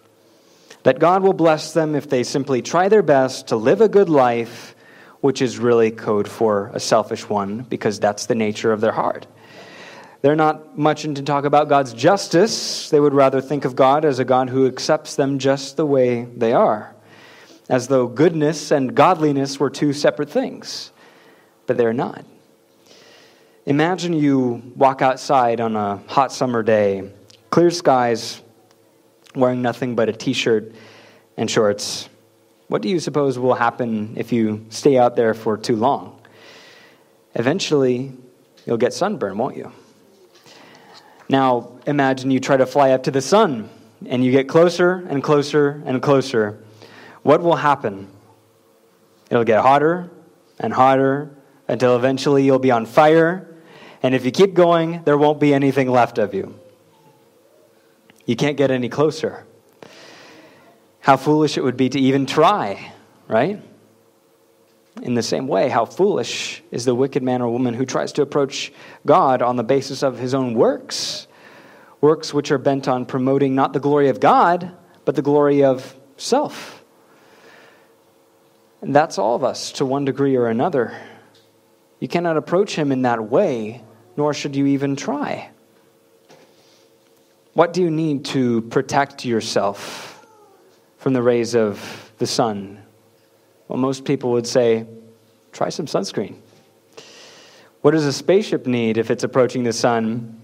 That God will bless them if they simply try their best to live a good life, which is really code for a selfish one, because that's the nature of their heart. They're not much into talk about God's justice. They would rather think of God as a God who accepts them just the way they are, as though goodness and godliness were two separate things, but they're not. Imagine you walk outside on a hot summer day, clear skies, wearing nothing but a t shirt and shorts. What do you suppose will happen if you stay out there for too long? Eventually, you'll get sunburn, won't you? Now, imagine you try to fly up to the sun and you get closer and closer and closer. What will happen? It'll get hotter and hotter until eventually you'll be on fire and if you keep going, there won't be anything left of you. You can't get any closer. How foolish it would be to even try, right? In the same way, how foolish is the wicked man or woman who tries to approach God on the basis of his own works, works which are bent on promoting not the glory of God, but the glory of self. And that's all of us to one degree or another. You cannot approach him in that way nor should you even try. What do you need to protect yourself from the rays of the sun? Well, most people would say, try some sunscreen. What does a spaceship need if it's approaching the sun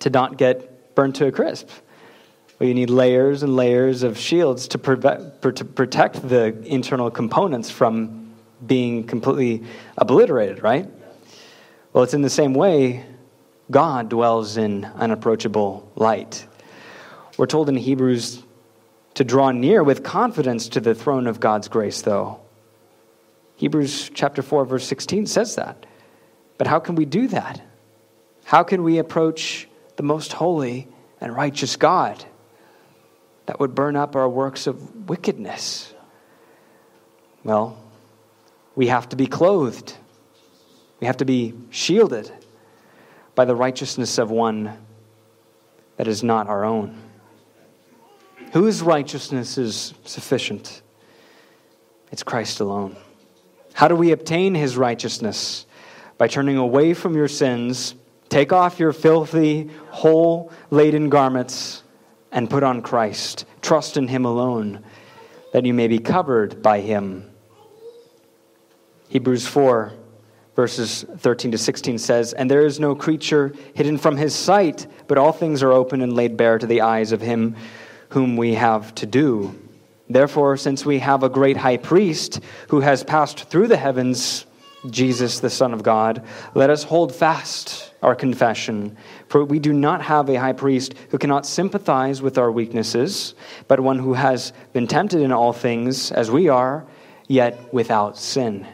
to not get burnt to a crisp? Well, you need layers and layers of shields to, to protect the internal components from being completely obliterated, right? Well, it's in the same way God dwells in unapproachable light. We're told in Hebrews to draw near with confidence to the throne of God's grace, though. Hebrews chapter 4, verse 16 says that. But how can we do that? How can we approach the most holy and righteous God that would burn up our works of wickedness? Well, we have to be clothed we have to be shielded by the righteousness of one that is not our own. Whose righteousness is sufficient? It's Christ alone. How do we obtain his righteousness? By turning away from your sins, take off your filthy, hole laden garments, and put on Christ. Trust in him alone, that you may be covered by him. Hebrews 4 verses 13 to 16 says, And there is no creature hidden from his sight, but all things are open and laid bare to the eyes of him whom we have to do. Therefore, since we have a great high priest who has passed through the heavens, Jesus, the Son of God, let us hold fast our confession. For we do not have a high priest who cannot sympathize with our weaknesses, but one who has been tempted in all things as we are, yet without sin.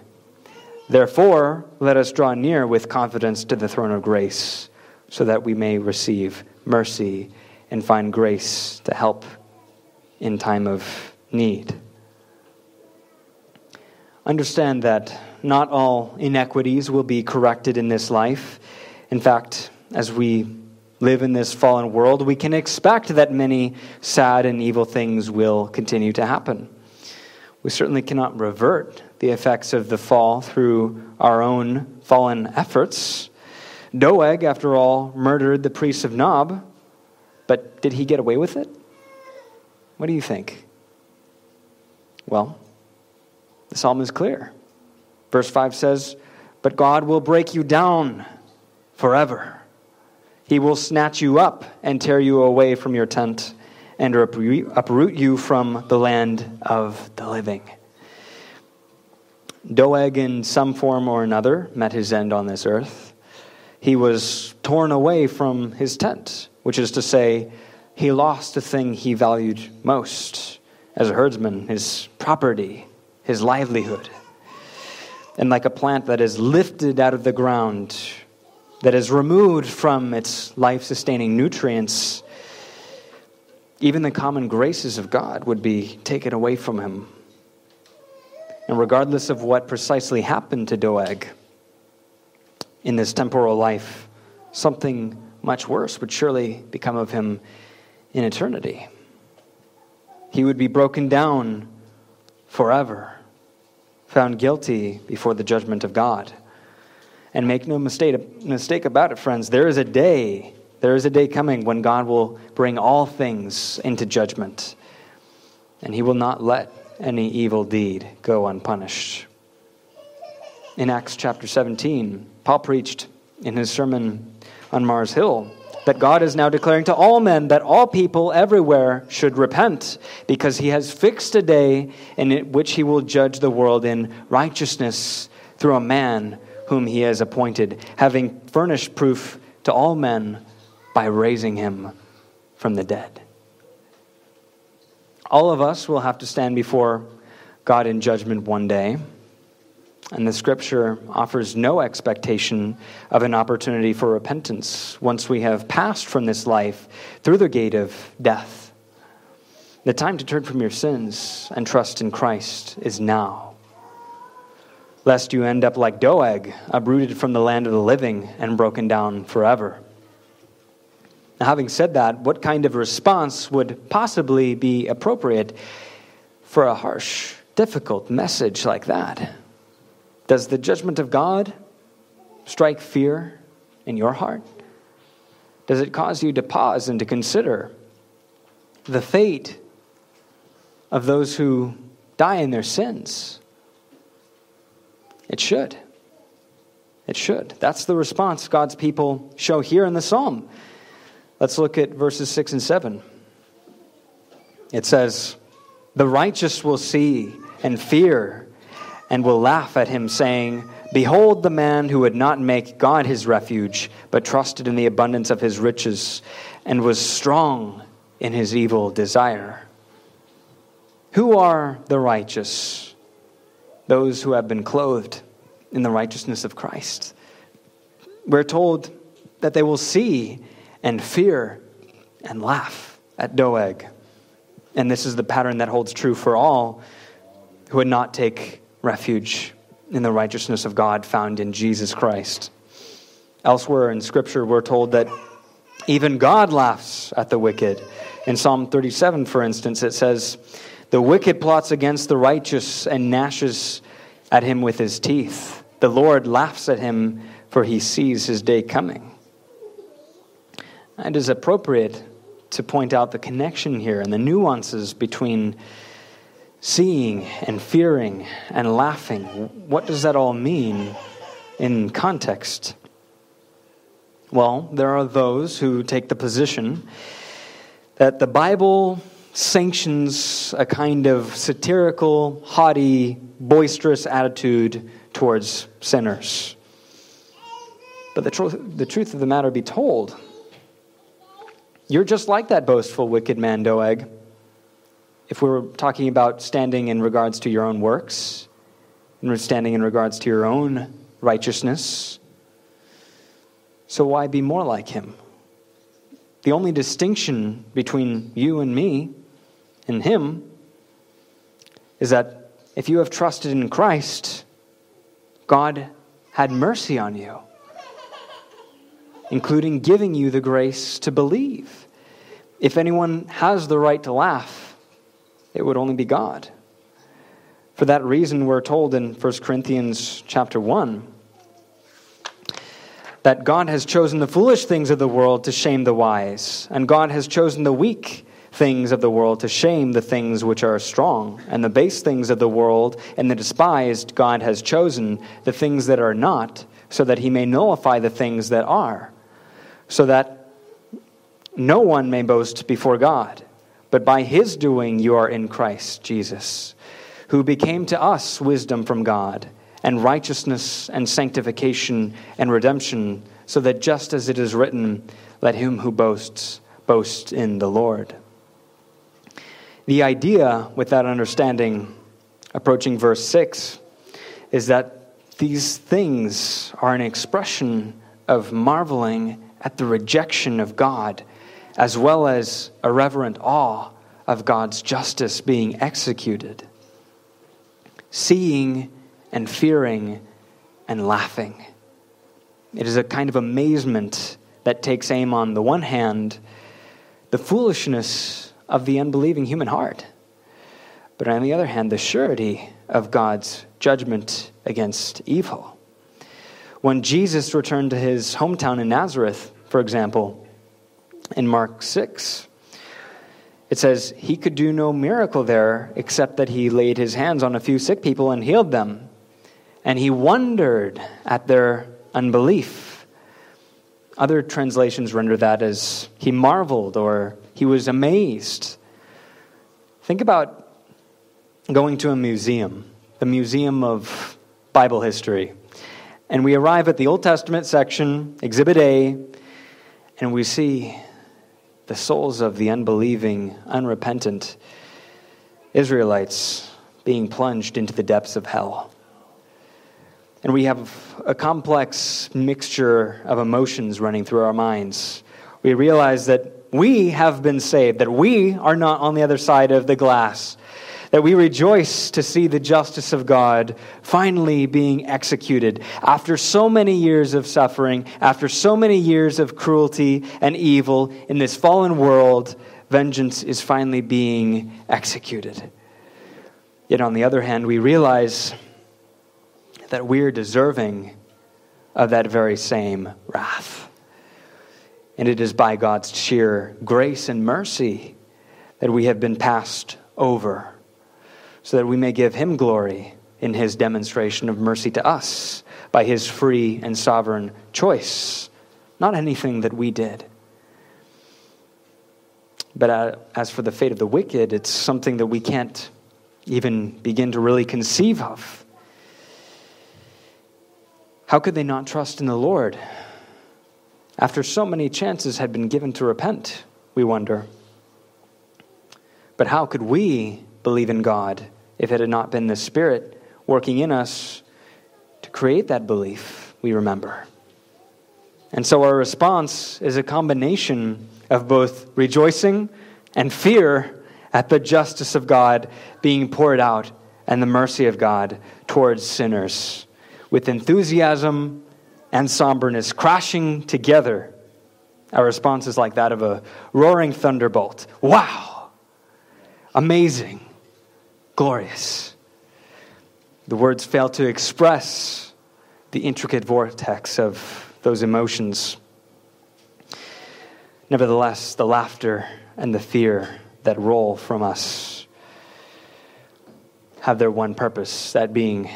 Therefore, let us draw near with confidence to the throne of grace, so that we may receive mercy and find grace to help in time of need. Understand that not all inequities will be corrected in this life. In fact, as we live in this fallen world, we can expect that many sad and evil things will continue to happen. We certainly cannot revert the effects of the fall through our own fallen efforts. Doeg, after all, murdered the priest of Nob, but did he get away with it? What do you think? Well, the psalm is clear. Verse 5 says, But God will break you down forever. He will snatch you up and tear you away from your tent and uproot you from the land of the living. Doeg, in some form or another, met his end on this earth. He was torn away from his tent, which is to say, he lost the thing he valued most as a herdsman his property, his livelihood. And like a plant that is lifted out of the ground, that is removed from its life sustaining nutrients, even the common graces of God would be taken away from him. And regardless of what precisely happened to Doeg in this temporal life, something much worse would surely become of him in eternity. He would be broken down forever, found guilty before the judgment of God. And make no mistake, mistake about it, friends, there is a day there is a day coming when God will bring all things into judgment, and he will not let any evil deed go unpunished. In Acts chapter 17, Paul preached in his sermon on Mars Hill that God is now declaring to all men that all people everywhere should repent, because he has fixed a day in which he will judge the world in righteousness through a man whom he has appointed, having furnished proof to all men by raising him from the dead. All of us will have to stand before God in judgment one day. And the scripture offers no expectation of an opportunity for repentance once we have passed from this life through the gate of death. The time to turn from your sins and trust in Christ is now. Lest you end up like Doeg, uprooted from the land of the living and broken down forever. Now, having said that, what kind of response would possibly be appropriate for a harsh, difficult message like that? Does the judgment of God strike fear in your heart? Does it cause you to pause and to consider the fate of those who die in their sins? It should. It should. That's the response God's people show here in the psalm. Let's look at verses 6 and 7. It says, The righteous will see and fear and will laugh at him, saying, Behold the man who would not make God his refuge, but trusted in the abundance of his riches, and was strong in his evil desire. Who are the righteous? Those who have been clothed in the righteousness of Christ. We're told that they will see and fear and laugh at Doeg. And this is the pattern that holds true for all who would not take refuge in the righteousness of God found in Jesus Christ. Elsewhere in Scripture, we're told that Even God laughs at the wicked. In Psalm 37, for instance, it says, The wicked plots against the righteous and gnashes at him with his teeth. The Lord laughs at him, for he sees his day coming. It is appropriate to point out the connection here and the nuances between seeing and fearing and laughing. What does that all mean in context? Well, there are those who take the position that the Bible sanctions a kind of satirical, haughty, boisterous attitude towards sinners. But the, tr- the truth of the matter be told, you're just like that boastful, wicked man, Doeg. If we were talking about standing in regards to your own works, and standing in regards to your own righteousness, so why be more like him? The only distinction between you and me and him is that if you have trusted in Christ, God had mercy on you, including giving you the grace to believe. If anyone has the right to laugh, it would only be God. For that reason, we're told in 1 Corinthians chapter 1 that God has chosen the foolish things of the world to shame the wise, and God has chosen the weak things of the world to shame the things which are strong, and the base things of the world and the despised God has chosen the things that are not, so that he may nullify the things that are, so that no one may boast before God. But by his doing you are in Christ Jesus, who became to us wisdom from God and righteousness and sanctification and redemption, so that just as it is written, let him who boasts boast in the Lord. The idea with that understanding, approaching verse 6, is that these things are an expression of marveling at the rejection of God, as well as a reverent awe of God's justice being executed. Seeing and fearing and laughing. It is a kind of amazement that takes aim on the one hand, the foolishness of the unbelieving human heart, but on the other hand, the surety of God's judgment against evil. When Jesus returned to his hometown in Nazareth, for example, in Mark 6, it says he could do no miracle there except that he laid his hands on a few sick people and healed them and he wondered at their unbelief. Other translations render that as he marveled or he was amazed. Think about going to a museum, the Museum of Bible History, and we arrive at the Old Testament section, Exhibit A, and we see the souls of the unbelieving, unrepentant Israelites being plunged into the depths of hell. And we have a complex mixture of emotions running through our minds. We realize that we have been saved, that we are not on the other side of the glass, that we rejoice to see the justice of God finally being executed. After so many years of suffering, after so many years of cruelty and evil in this fallen world, vengeance is finally being executed. Yet on the other hand, we realize that we're deserving of that very same wrath. And it is by God's sheer grace and mercy that we have been passed over, so that we may give Him glory in His demonstration of mercy to us by His free and sovereign choice, not anything that we did. But uh, as for the fate of the wicked, it's something that we can't even begin to really conceive of. How could they not trust in the Lord? After so many chances had been given to repent, we wonder. But how could we believe in God if it had not been the Spirit working in us to create that belief, we remember? And so our response is a combination of both rejoicing and fear at the justice of God being poured out and the mercy of God towards sinners with enthusiasm and somberness crashing together Our response is like that of a roaring thunderbolt. Wow! Amazing. Glorious. The words fail to express the intricate vortex of those emotions. Nevertheless, the laughter and the fear that roll from us have their one purpose, that being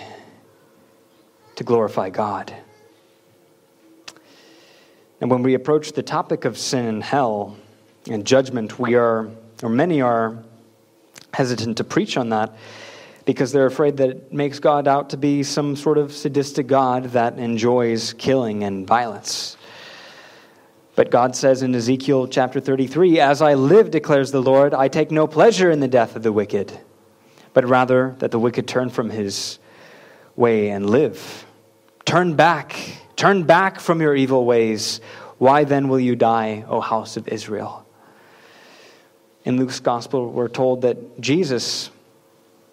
to glorify God. And when we approach the topic of sin and hell and judgment, we are, or many are, hesitant to preach on that because they're afraid that it makes God out to be some sort of sadistic God that enjoys killing and violence. But God says in Ezekiel chapter 33 As I live, declares the Lord, I take no pleasure in the death of the wicked, but rather that the wicked turn from his way and live. Turn back, turn back from your evil ways. Why then will you die, O house of Israel? In Luke's gospel, we're told that Jesus,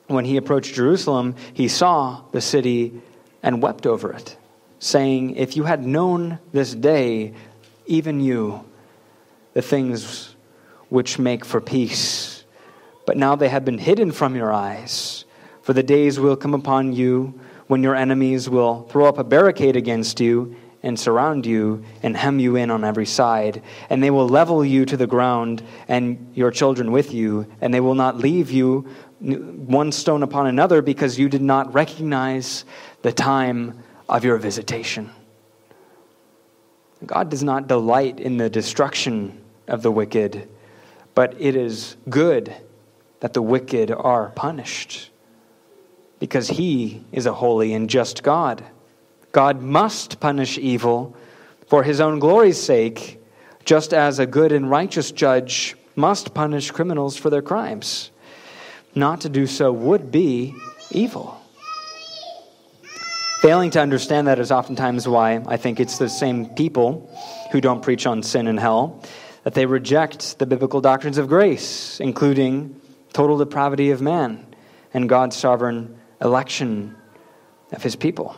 when he approached Jerusalem, he saw the city and wept over it, saying, If you had known this day even you, the things which make for peace. But now they have been hidden from your eyes. For the days will come upon you when your enemies will throw up a barricade against you and surround you and hem you in on every side. And they will level you to the ground and your children with you, and they will not leave you one stone upon another because you did not recognize the time of your visitation. God does not delight in the destruction of the wicked, but it is good that the wicked are punished because he is a holy and just God. God must punish evil for his own glory's sake, just as a good and righteous judge must punish criminals for their crimes. Not to do so would be evil. Failing to understand that is oftentimes why I think it's the same people who don't preach on sin and hell, that they reject the biblical doctrines of grace, including total depravity of man and God's sovereign election of his people.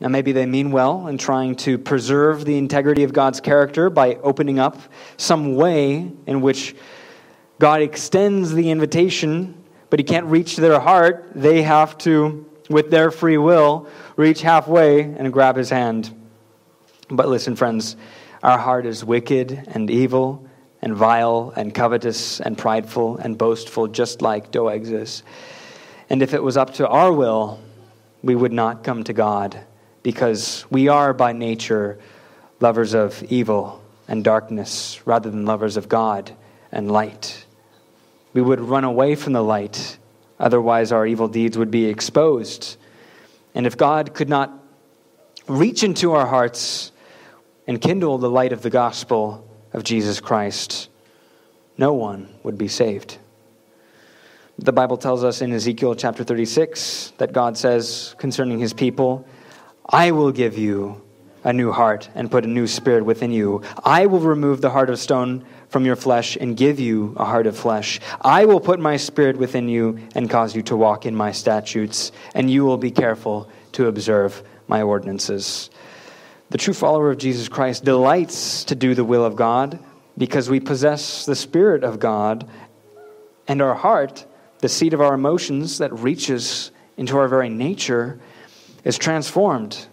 Now, maybe they mean well in trying to preserve the integrity of God's character by opening up some way in which God extends the invitation, but he can't reach their heart. They have to with their free will, reach halfway and grab his hand. But listen, friends, our heart is wicked and evil and vile and covetous and prideful and boastful, just like Doeg's is. And if it was up to our will, we would not come to God because we are by nature lovers of evil and darkness rather than lovers of God and light. We would run away from the light Otherwise, our evil deeds would be exposed. And if God could not reach into our hearts and kindle the light of the gospel of Jesus Christ, no one would be saved. The Bible tells us in Ezekiel chapter 36 that God says concerning his people, I will give you a new heart and put a new spirit within you. I will remove the heart of stone from your flesh and give you a heart of flesh. I will put my spirit within you and cause you to walk in my statutes, and you will be careful to observe my ordinances. The true follower of Jesus Christ delights to do the will of God because we possess the Spirit of God, and our heart, the seat of our emotions that reaches into our very nature, is transformed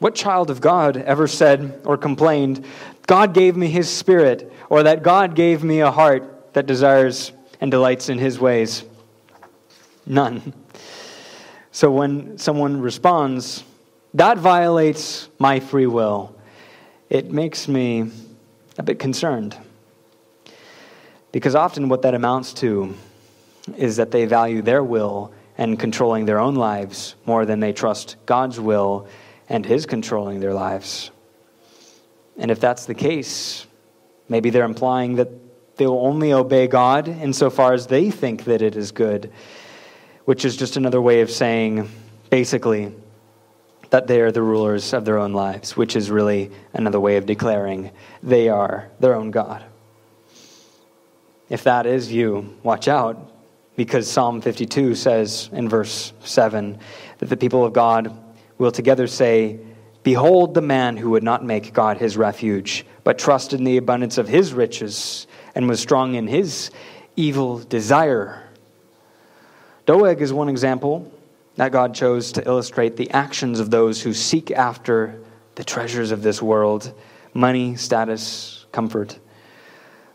what child of God ever said or complained, God gave me his spirit, or that God gave me a heart that desires and delights in his ways? None. So when someone responds, that violates my free will, it makes me a bit concerned. Because often what that amounts to is that they value their will and controlling their own lives more than they trust God's will and His controlling their lives. And if that's the case, maybe they're implying that they will only obey God insofar as they think that it is good, which is just another way of saying, basically, that they are the rulers of their own lives, which is really another way of declaring they are their own God. If that is you, watch out, because Psalm 52 says in verse 7 that the people of God will together say, Behold the man who would not make God his refuge, but trusted in the abundance of his riches, and was strong in his evil desire. Doeg is one example that God chose to illustrate the actions of those who seek after the treasures of this world money, status, comfort,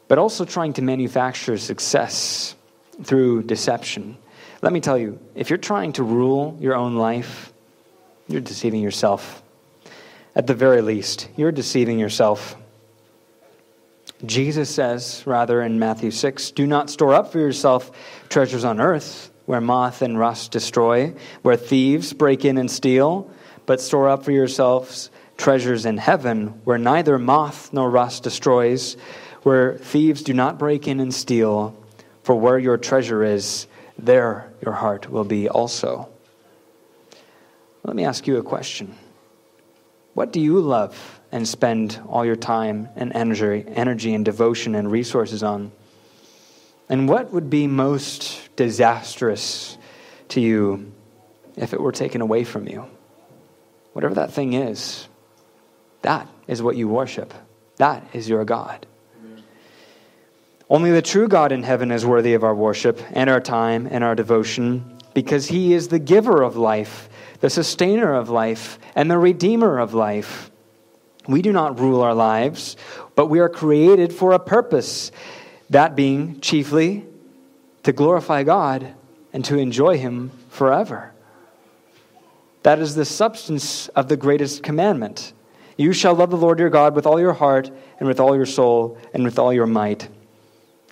but also trying to manufacture success through deception. Let me tell you, if you're trying to rule your own life, you're deceiving yourself. At the very least, you're deceiving yourself. Jesus says, rather in Matthew 6, do not store up for yourself treasures on earth where moth and rust destroy, where thieves break in and steal, but store up for yourselves treasures in heaven where neither moth nor rust destroys, where thieves do not break in and steal, for where your treasure is, there your heart will be also. Let me ask you a question. What do you love and spend all your time and energy, energy and devotion and resources on? And what would be most disastrous to you if it were taken away from you? Whatever that thing is, that is what you worship. That is your God. Only the true God in heaven is worthy of our worship and our time and our devotion because he is the giver of life the sustainer of life, and the redeemer of life. We do not rule our lives, but we are created for a purpose, that being chiefly to glorify God and to enjoy Him forever. That is the substance of the greatest commandment. You shall love the Lord your God with all your heart, and with all your soul, and with all your might.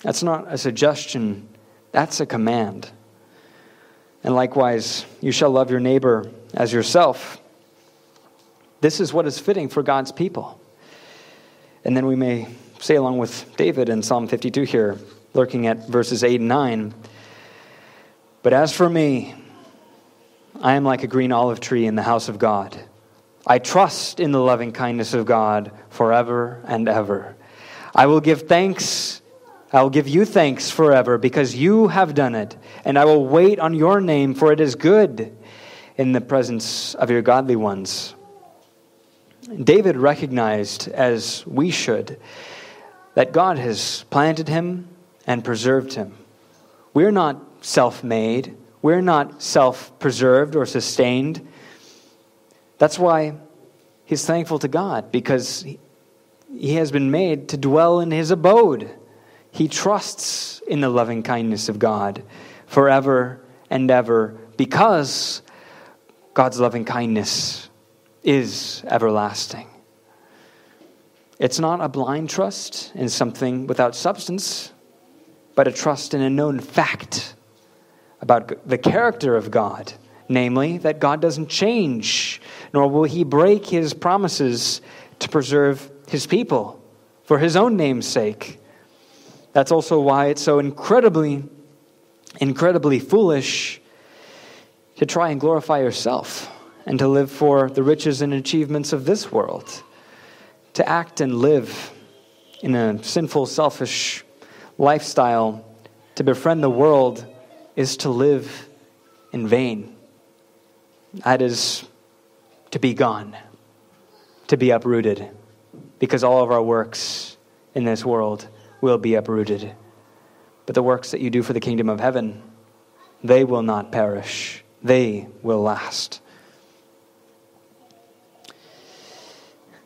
That's not a suggestion, that's a command. And likewise, you shall love your neighbor as yourself. This is what is fitting for God's people. And then we may say, along with David in Psalm 52 here, looking at verses 8 and 9. But as for me, I am like a green olive tree in the house of God. I trust in the loving kindness of God forever and ever. I will give thanks I will give you thanks forever because you have done it, and I will wait on your name, for it is good in the presence of your godly ones. David recognized, as we should, that God has planted him and preserved him. We're not self made, we're not self preserved or sustained. That's why he's thankful to God, because he has been made to dwell in his abode. He trusts in the loving kindness of God forever and ever because God's loving kindness is everlasting. It's not a blind trust in something without substance, but a trust in a known fact about the character of God, namely, that God doesn't change, nor will he break his promises to preserve his people for his own name's sake. That's also why it's so incredibly, incredibly foolish to try and glorify yourself and to live for the riches and achievements of this world. To act and live in a sinful, selfish lifestyle, to befriend the world, is to live in vain. That is to be gone, to be uprooted, because all of our works in this world will be uprooted. But the works that you do for the kingdom of heaven, they will not perish, they will last.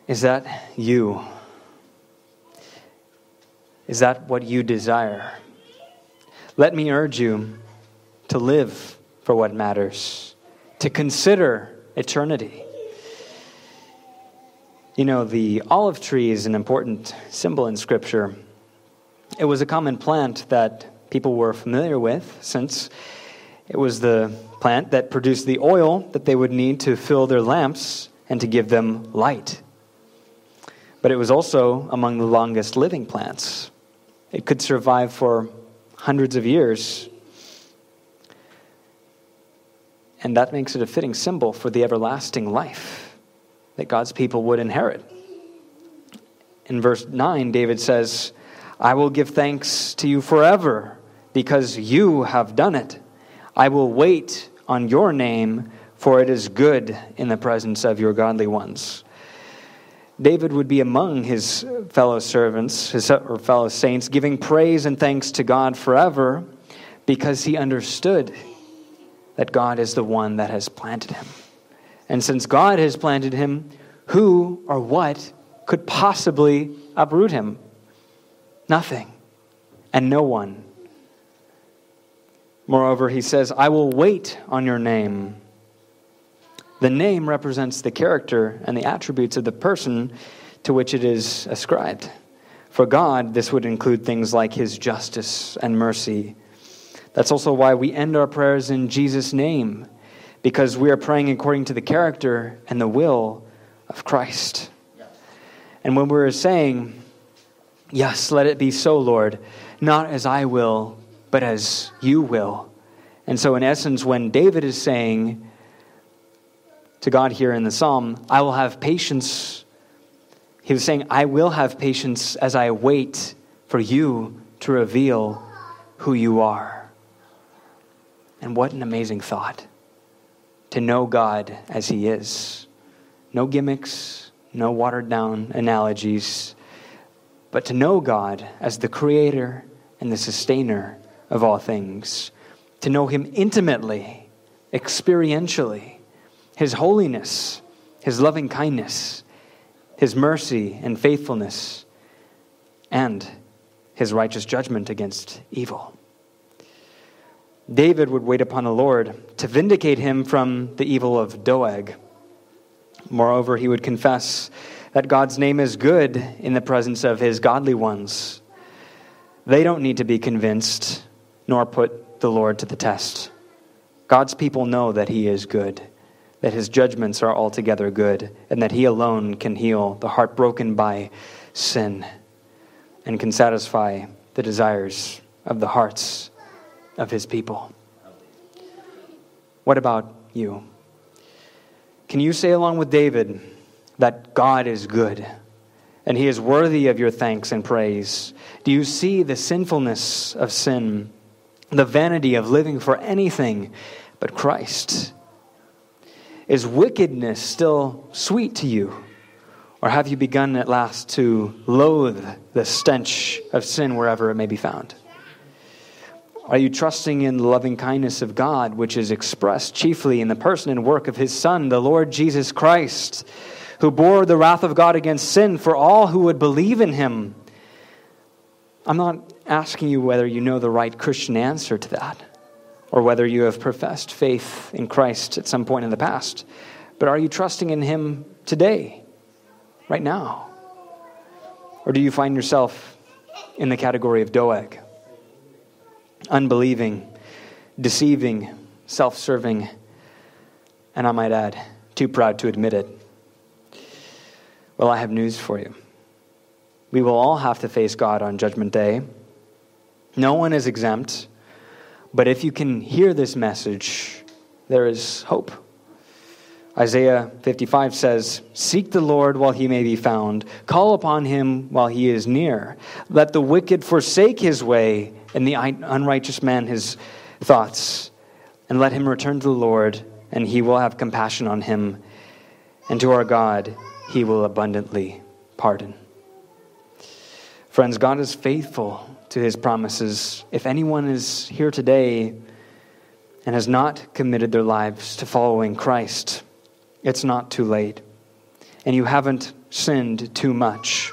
Is that you? Is that what you desire? Let me urge you to live for what matters, to consider eternity. You know, the olive tree is an important symbol in Scripture. It was a common plant that people were familiar with since it was the plant that produced the oil that they would need to fill their lamps and to give them light. But it was also among the longest living plants. It could survive for hundreds of years. And that makes it a fitting symbol for the everlasting life that God's people would inherit. In verse 9, David says, I will give thanks to you forever because you have done it. I will wait on your name, for it is good in the presence of your godly ones. David would be among his fellow servants, his or fellow saints, giving praise and thanks to God forever because he understood that God is the one that has planted him. And since God has planted him, who or what could possibly uproot him? Nothing and no one. Moreover, he says, I will wait on your name. The name represents the character and the attributes of the person to which it is ascribed. For God, this would include things like his justice and mercy. That's also why we end our prayers in Jesus' name, because we are praying according to the character and the will of Christ. And when we're saying, Yes, let it be so, Lord, not as I will, but as you will. And so, in essence, when David is saying to God here in the psalm, I will have patience, he was saying, I will have patience as I wait for you to reveal who you are. And what an amazing thought to know God as he is. No gimmicks, no watered down analogies, but to know God as the creator and the sustainer of all things, to know Him intimately, experientially, His holiness, His loving kindness, His mercy and faithfulness, and His righteous judgment against evil. David would wait upon the Lord to vindicate him from the evil of Doeg. Moreover, he would confess that God's name is good in the presence of his godly ones they don't need to be convinced nor put the Lord to the test. God's people know that He is good, that His judgments are altogether good, and that He alone can heal the heart broken by sin and can satisfy the desires of the hearts of His people. What about you? Can you say, along with David, that God is good? and he is worthy of your thanks and praise? Do you see the sinfulness of sin, the vanity of living for anything but Christ? Is wickedness still sweet to you? Or have you begun at last to loathe the stench of sin wherever it may be found? Are you trusting in the loving kindness of God, which is expressed chiefly in the person and work of His Son, the Lord Jesus Christ? Who bore the wrath of God against sin for all who would believe in him. I'm not asking you whether you know the right Christian answer to that or whether you have professed faith in Christ at some point in the past, but are you trusting in him today, right now? Or do you find yourself in the category of Doeg? Unbelieving, deceiving, self serving, and I might add, too proud to admit it. Well, I have news for you. We will all have to face God on Judgment Day. No one is exempt, but if you can hear this message, there is hope. Isaiah 55 says, Seek the Lord while he may be found, call upon him while he is near. Let the wicked forsake his way, and the unrighteous man his thoughts, and let him return to the Lord, and he will have compassion on him, and to our God he will abundantly pardon. Friends, God is faithful to his promises. If anyone is here today and has not committed their lives to following Christ, it's not too late. And you haven't sinned too much.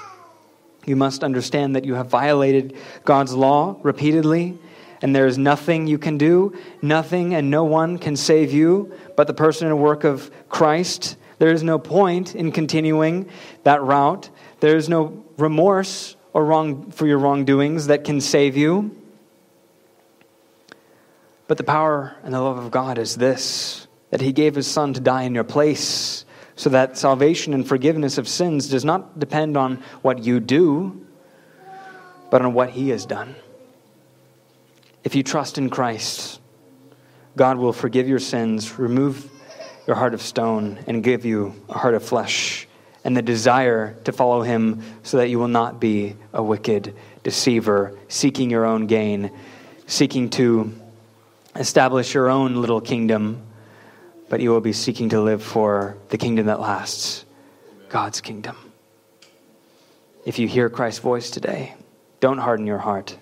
You must understand that you have violated God's law repeatedly, and there is nothing you can do, nothing and no one can save you but the person and work of Christ there is no point in continuing that route. There is no remorse or wrong for your wrongdoings that can save you. But the power and the love of God is this that He gave His Son to die in your place, so that salvation and forgiveness of sins does not depend on what you do, but on what He has done. If you trust in Christ, God will forgive your sins, remove your heart of stone and give you a heart of flesh and the desire to follow him so that you will not be a wicked deceiver, seeking your own gain, seeking to establish your own little kingdom, but you will be seeking to live for the kingdom that lasts God's kingdom. If you hear Christ's voice today, don't harden your heart,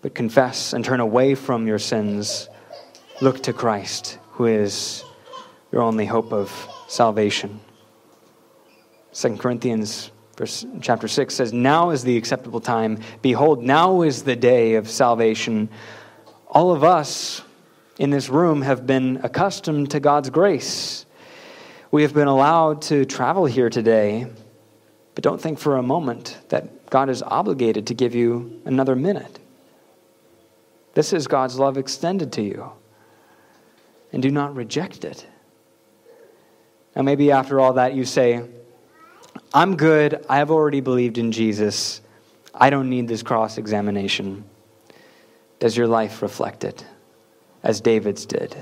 but confess and turn away from your sins. Look to Christ, who is your only hope of salvation. 2 Corinthians verse, chapter 6 says, Now is the acceptable time. Behold, now is the day of salvation. All of us in this room have been accustomed to God's grace. We have been allowed to travel here today, but don't think for a moment that God is obligated to give you another minute. This is God's love extended to you. And do not reject it. Now, maybe after all that, you say, I'm good. I have already believed in Jesus. I don't need this cross examination. Does your life reflect it? as David's did?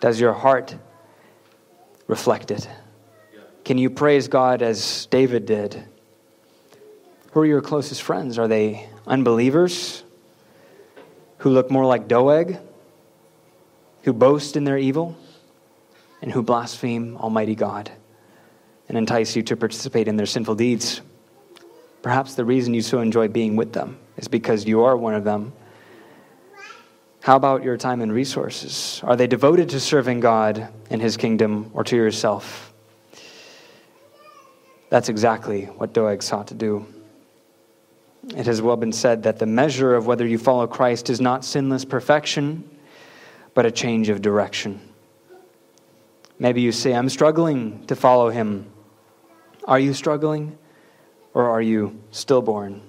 Does your heart reflect it? Can you praise God as David did? Who are your closest friends? Are they unbelievers who look more like Doeg, who boast in their evil, and who blaspheme Almighty God and entice you to participate in their sinful deeds? Perhaps the reason you so enjoy being with them is because you are one of them how about your time and resources? Are they devoted to serving God and His kingdom or to yourself? That's exactly what Doeg sought to do. It has well been said that the measure of whether you follow Christ is not sinless perfection, but a change of direction. Maybe you say, I'm struggling to follow Him. Are you struggling, or are you stillborn?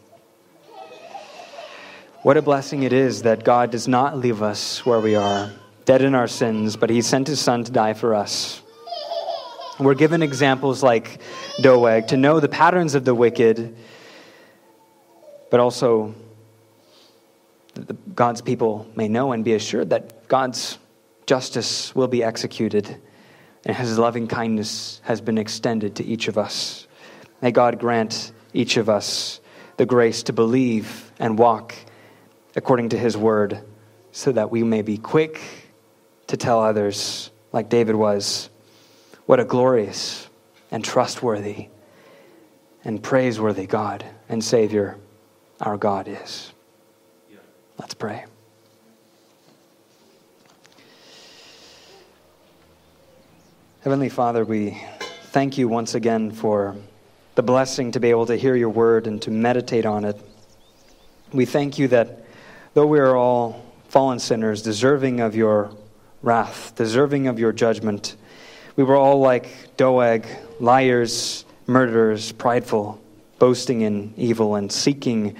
What a blessing it is that God does not leave us where we are, dead in our sins, but He sent His Son to die for us. We're given examples like Doeg to know the patterns of the wicked, but also that God's people may know and be assured that God's justice will be executed and His loving kindness has been extended to each of us. May God grant each of us the grace to believe and walk according to his word, so that we may be quick to tell others, like David was, what a glorious and trustworthy and praiseworthy God and Savior our God is. Let's pray. Heavenly Father, we thank you once again for the blessing to be able to hear your word and to meditate on it. We thank you that Though we are all fallen sinners, deserving of your wrath, deserving of your judgment, we were all like Doeg, liars, murderers, prideful, boasting in evil, and seeking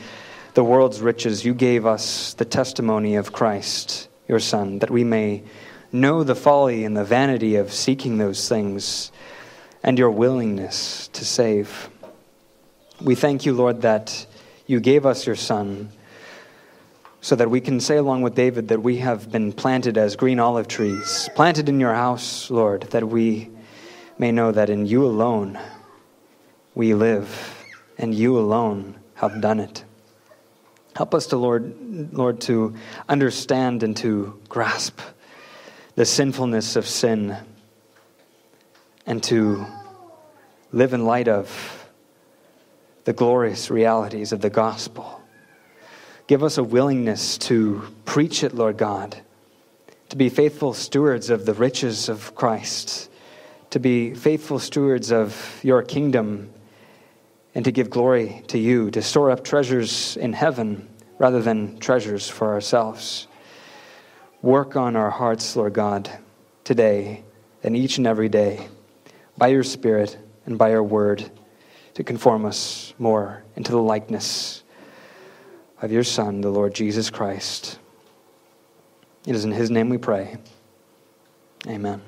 the world's riches. You gave us the testimony of Christ, your Son, that we may know the folly and the vanity of seeking those things and your willingness to save. We thank you, Lord, that you gave us your Son so that we can say, along with David, that we have been planted as green olive trees, planted in your house, Lord, that we may know that in you alone we live, and you alone have done it. Help us to, Lord, Lord, to understand and to grasp the sinfulness of sin and to live in light of the glorious realities of the gospel. Give us a willingness to preach it, Lord God, to be faithful stewards of the riches of Christ, to be faithful stewards of your kingdom, and to give glory to you, to store up treasures in heaven rather than treasures for ourselves. Work on our hearts, Lord God, today and each and every day by your Spirit and by your word to conform us more into the likeness of your Son, the Lord Jesus Christ. It is in his name we pray. Amen.